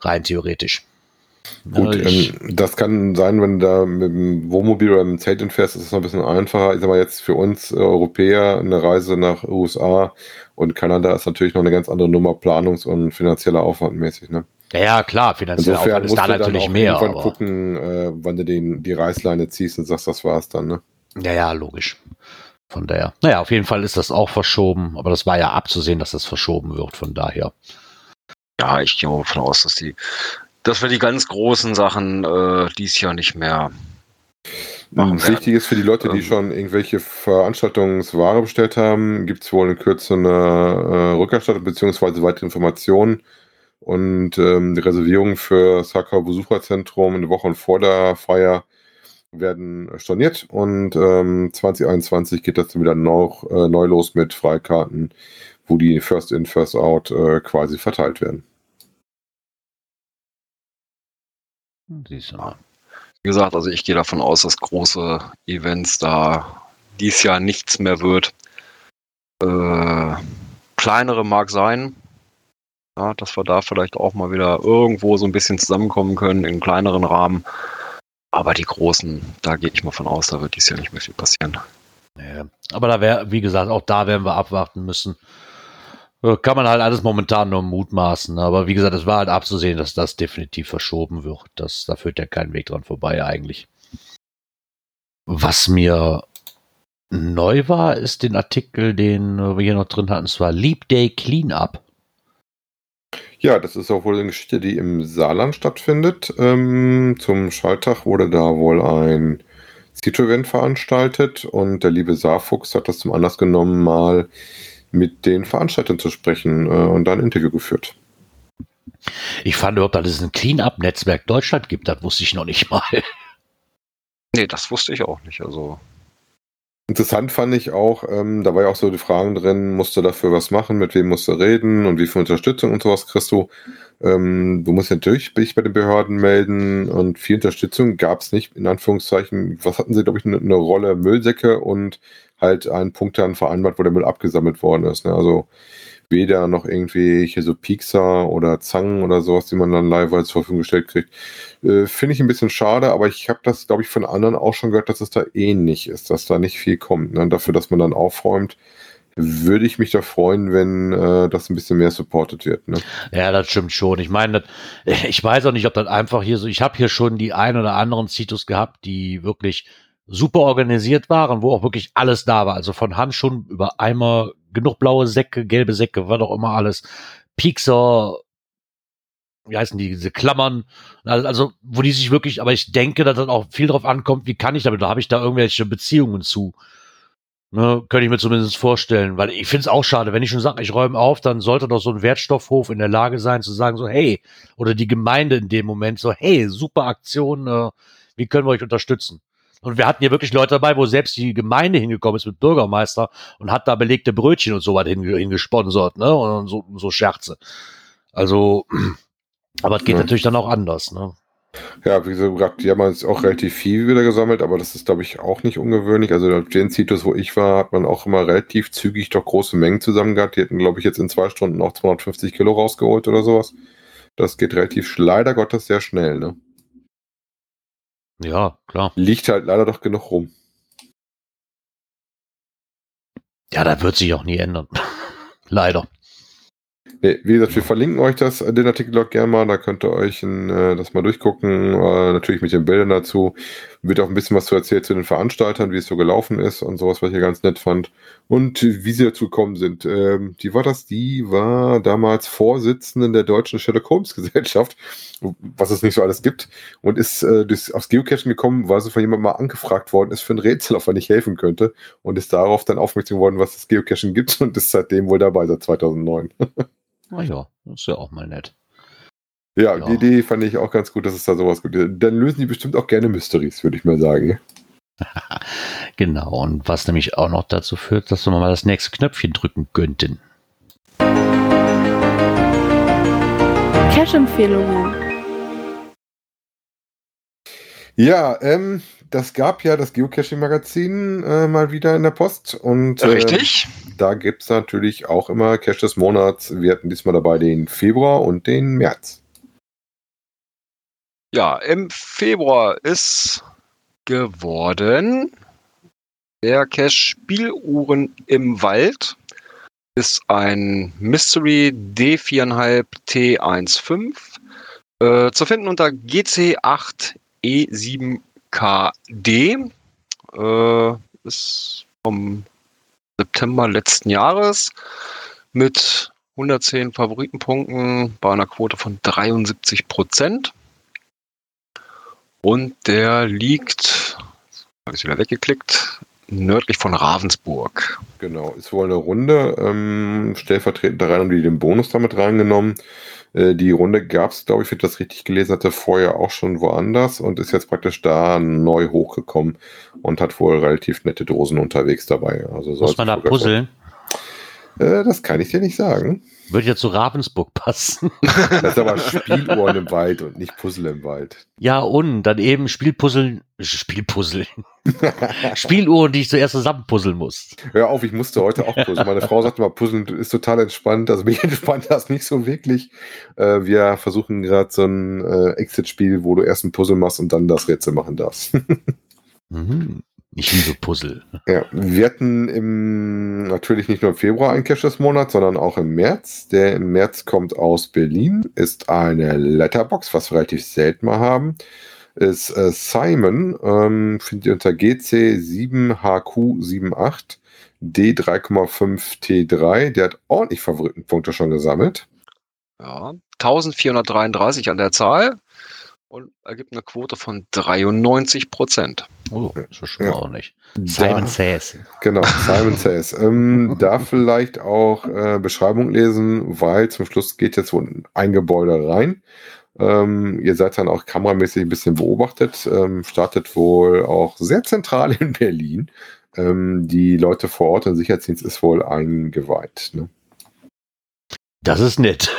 Rein theoretisch. Gut, ähm, das kann sein, wenn du da mit dem Wohnmobil oder mit dem Zelt fährst, ist es noch ein bisschen einfacher. Ich sag mal jetzt für uns äh, Europäer eine Reise nach USA und Kanada ist natürlich noch eine ganz andere Nummer, planungs- und finanzieller Aufwand mäßig. Ne? ja, ja, klar, finanziell Insofern Aufwand ist musst da natürlich auch mehr. irgendwann Aber, gucken, äh, wann du den, die Reißleine ziehst und sagst, das war's dann. Ne? ja, ja, logisch. Von daher. Naja, auf jeden Fall ist das auch verschoben, aber das war ja abzusehen, dass das verschoben wird, von daher. Ja, ich gehe mal davon aus, dass die, dass wir die ganz großen Sachen äh, dies Jahr nicht mehr machen werden. Wichtig ist für die Leute, die Ähm. schon irgendwelche Veranstaltungsware bestellt haben, gibt es wohl in Kürze eine äh, Rückerstattung bzw. weitere Informationen und ähm, die Reservierungen für Sakra Besucherzentrum eine Woche vor der Feier werden storniert und ähm, 2021 geht das dann wieder noch, äh, neu los mit Freikarten, wo die First in, First out äh, quasi verteilt werden. Siehst du mal. Wie gesagt, also ich gehe davon aus, dass große Events da dies Jahr nichts mehr wird. Äh, kleinere mag sein, ja, dass wir da vielleicht auch mal wieder irgendwo so ein bisschen zusammenkommen können in kleineren Rahmen. Aber die großen, da gehe ich mal von aus, da wird dies Jahr nicht mehr viel passieren. Ja, aber da wäre, wie gesagt, auch da werden wir abwarten müssen. Kann man halt alles momentan nur mutmaßen. Aber wie gesagt, es war halt abzusehen, dass das definitiv verschoben wird. Das, da führt ja kein Weg dran vorbei eigentlich. Was mir neu war, ist den Artikel, den wir hier noch drin hatten. Es war Leap Day Cleanup. Ja, das ist auch wohl eine Geschichte, die im Saarland stattfindet. Ähm, zum Schalltag wurde da wohl ein Cito-Event veranstaltet und der liebe Saarfuchs hat das zum Anlass genommen, mal mit den Veranstaltern zu sprechen äh, und da ein Interview geführt. Ich fand überhaupt, dass es ein Cleanup-Netzwerk Deutschland gibt. Das wusste ich noch nicht mal. Nee, das wusste ich auch nicht. Also, Interessant fand ich auch, ähm, da war ja auch so die Fragen drin, musst du dafür was machen, mit wem musst du reden und wie viel Unterstützung und sowas kriegst du. Ähm, du musst natürlich dich bei den Behörden melden und viel Unterstützung gab es nicht, in Anführungszeichen. Was hatten sie, glaube ich, eine, eine Rolle Müllsäcke und halt einen Punkt dann vereinbart, wo der Müll abgesammelt worden ist. Ne? Also weder noch irgendwie hier so Piekser oder Zangen oder sowas, die man dann live zur Verfügung gestellt kriegt. Äh, Finde ich ein bisschen schade, aber ich habe das, glaube ich, von anderen auch schon gehört, dass es da ähnlich ist, dass da nicht viel kommt. Ne? Dafür, dass man dann aufräumt, würde ich mich da freuen, wenn äh, das ein bisschen mehr supported wird. Ne? Ja, das stimmt schon. Ich meine, ich weiß auch nicht, ob das einfach hier so, ich habe hier schon die ein oder anderen Citus gehabt, die wirklich super organisiert waren, wo auch wirklich alles da war. Also von Handschuhen über Eimer, genug blaue Säcke, gelbe Säcke, was auch immer alles. Piekser, wie heißen die, diese Klammern, also, also wo die sich wirklich, aber ich denke, dass das auch viel drauf ankommt, wie kann ich damit, da habe ich da irgendwelche Beziehungen zu. Ne, könnte ich mir zumindest vorstellen, weil ich finde es auch schade, wenn ich schon sage, ich räume auf, dann sollte doch so ein Wertstoffhof in der Lage sein zu sagen, so hey, oder die Gemeinde in dem Moment so, hey, super Aktion, äh, wie können wir euch unterstützen? Und wir hatten hier wirklich Leute dabei, wo selbst die Gemeinde hingekommen ist mit Bürgermeister und hat da belegte Brötchen und so was hinge- hingesponsert, ne? Und so, so Scherze. Also, aber es geht Ja. natürlich dann auch anders, ne? Ja, wie gesagt, die haben jetzt auch relativ viel wieder gesammelt, aber das ist, glaube ich, auch nicht ungewöhnlich. Also auf den Citus, wo ich war, hat man auch immer relativ zügig doch große Mengen zusammen gehabt. Die hätten, glaube ich, jetzt in zwei Stunden auch 250 Kilo rausgeholt oder sowas. Das geht relativ, leider Gottes, sehr schnell. Ne? Ja, klar. Liegt halt leider doch genug rum. Ja, da wird sich auch nie ändern. Leider. Nee, wie gesagt, wir verlinken euch das, äh, den Artikel auch gerne mal, da könnt ihr euch in, äh, das mal durchgucken, äh, natürlich mit den Bildern dazu. Wird auch ein bisschen was zu erzählen zu den Veranstaltern, wie es so gelaufen ist und sowas, was ich ganz nett fand. Und wie sie dazu gekommen sind. Ähm, die war das, die war damals Vorsitzende der Deutschen Sherlock Holmes Gesellschaft, was es nicht so alles gibt, und ist äh, durchs, aufs Geocachen gekommen, weil sie von jemandem mal angefragt worden ist für ein Rätsel, auf er nicht helfen könnte und ist darauf dann aufmerksam geworden, was das Geocachen gibt und ist seitdem wohl dabei, seit 2009. Na ja, das ist ja auch mal nett. Ja, Ja. die Idee fand ich auch ganz gut, dass es da sowas gibt. Dann lösen die bestimmt auch gerne Mysteries, würde ich mal sagen. Genau, und was nämlich auch noch dazu führt, dass wir mal das nächste Knöpfchen drücken könnten. Cash-Empfehlungen. Ja, ähm, das gab ja das Geocaching-Magazin äh, mal wieder in der Post. Und ähm, richtig? da gibt es natürlich auch immer Cache des Monats. Wir hatten diesmal dabei den Februar und den März. Ja, im Februar ist geworden der Cache Spieluhren im Wald. Ist ein Mystery D4,5 T15. Äh, zu finden unter GC8E7KD. Äh, ist vom September letzten Jahres mit 110 Favoritenpunkten bei einer Quote von 73 Prozent. Und der liegt, habe ich wieder weggeklickt, nördlich von Ravensburg. Genau, ist wohl eine Runde, ähm, stellvertretend da rein, haben die den Bonus damit reingenommen. Äh, die Runde gab es, glaube ich, wenn ich das richtig gelesen hatte, vorher auch schon woanders und ist jetzt praktisch da neu hochgekommen und hat wohl relativ nette Dosen unterwegs dabei. Also Muss man da puzzeln? Äh, das kann ich dir nicht sagen. Würde ja zu Ravensburg passen. Das ist aber Spieluhren im Wald und nicht Puzzle im Wald. Ja, und dann eben Spielpuzzeln, Spielpuzzeln. Spieluhren, die ich zuerst zusammenpuzzeln muss. Hör auf, ich musste heute auch puzzeln. Meine Frau sagte mal, Puzzeln ist total entspannt. Also mich entspannt das nicht so wirklich. Äh, wir versuchen gerade so ein äh, Exit-Spiel, wo du erst ein Puzzle machst und dann das Rätsel machen darfst. Mhm. Ich liebe Puzzle. Ja, wir hatten im, natürlich nicht nur im Februar einen Cache des Monats, sondern auch im März. Der im März kommt aus Berlin, ist eine Letterbox, was wir relativ selten mal haben. Ist äh, Simon, ähm, findet ihr unter GC7HQ78 D3,5T3. Der hat ordentlich Favoritenpunkte schon gesammelt. Ja, 1433 an der Zahl und ergibt eine Quote von 93 Prozent. Oh, das ist schon Ja. auch nicht. Simon Da- Says. Genau, Simon Says. Ähm, da vielleicht auch äh, Beschreibung lesen, weil zum Schluss geht jetzt wohl ein Gebäude rein. Ähm, ihr seid dann auch kameramäßig ein bisschen beobachtet. Ähm, startet wohl auch sehr zentral in Berlin. Ähm, die Leute vor Ort, der Sicherheitsdienst ist wohl eingeweiht. Ne? Das ist nett.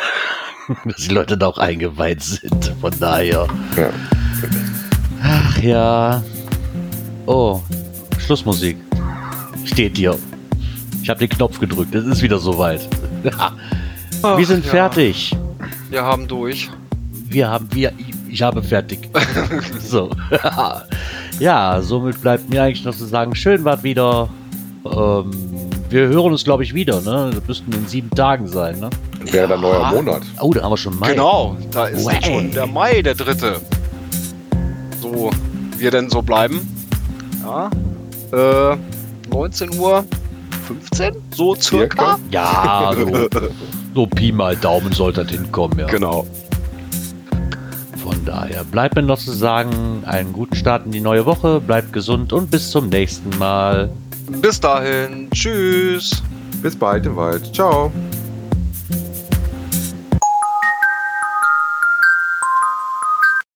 Dass die Leute da auch eingeweiht sind. Von daher. Ja. Ach ja. Oh, Schlussmusik. Steht hier. Ich habe den Knopf gedrückt. Es ist wieder soweit. Wir sind ja, fertig. Wir haben durch. Wir haben wir. Ich, ich habe fertig. so. ja, somit bleibt mir eigentlich noch zu sagen, schön wart wieder. Ähm, wir hören uns, glaube ich, wieder. Ne? Das müssten in sieben Tagen sein. Ne? Wäre dann neuer Monat. Oh, da haben wir schon Mai. Genau, da ist Way. jetzt schon der Mai, der dritte. So, wir denn so bleiben. Ja. Äh, 19 Uhr 15? So circa? Ja, so, so Pi mal Daumen sollte das hinkommen. Ja. Genau. Von daher bleibt mir noch zu sagen, einen guten Start in die neue Woche, bleibt gesund und bis zum nächsten Mal. Bis dahin. Tschüss. Bis bald im Wald. Ciao.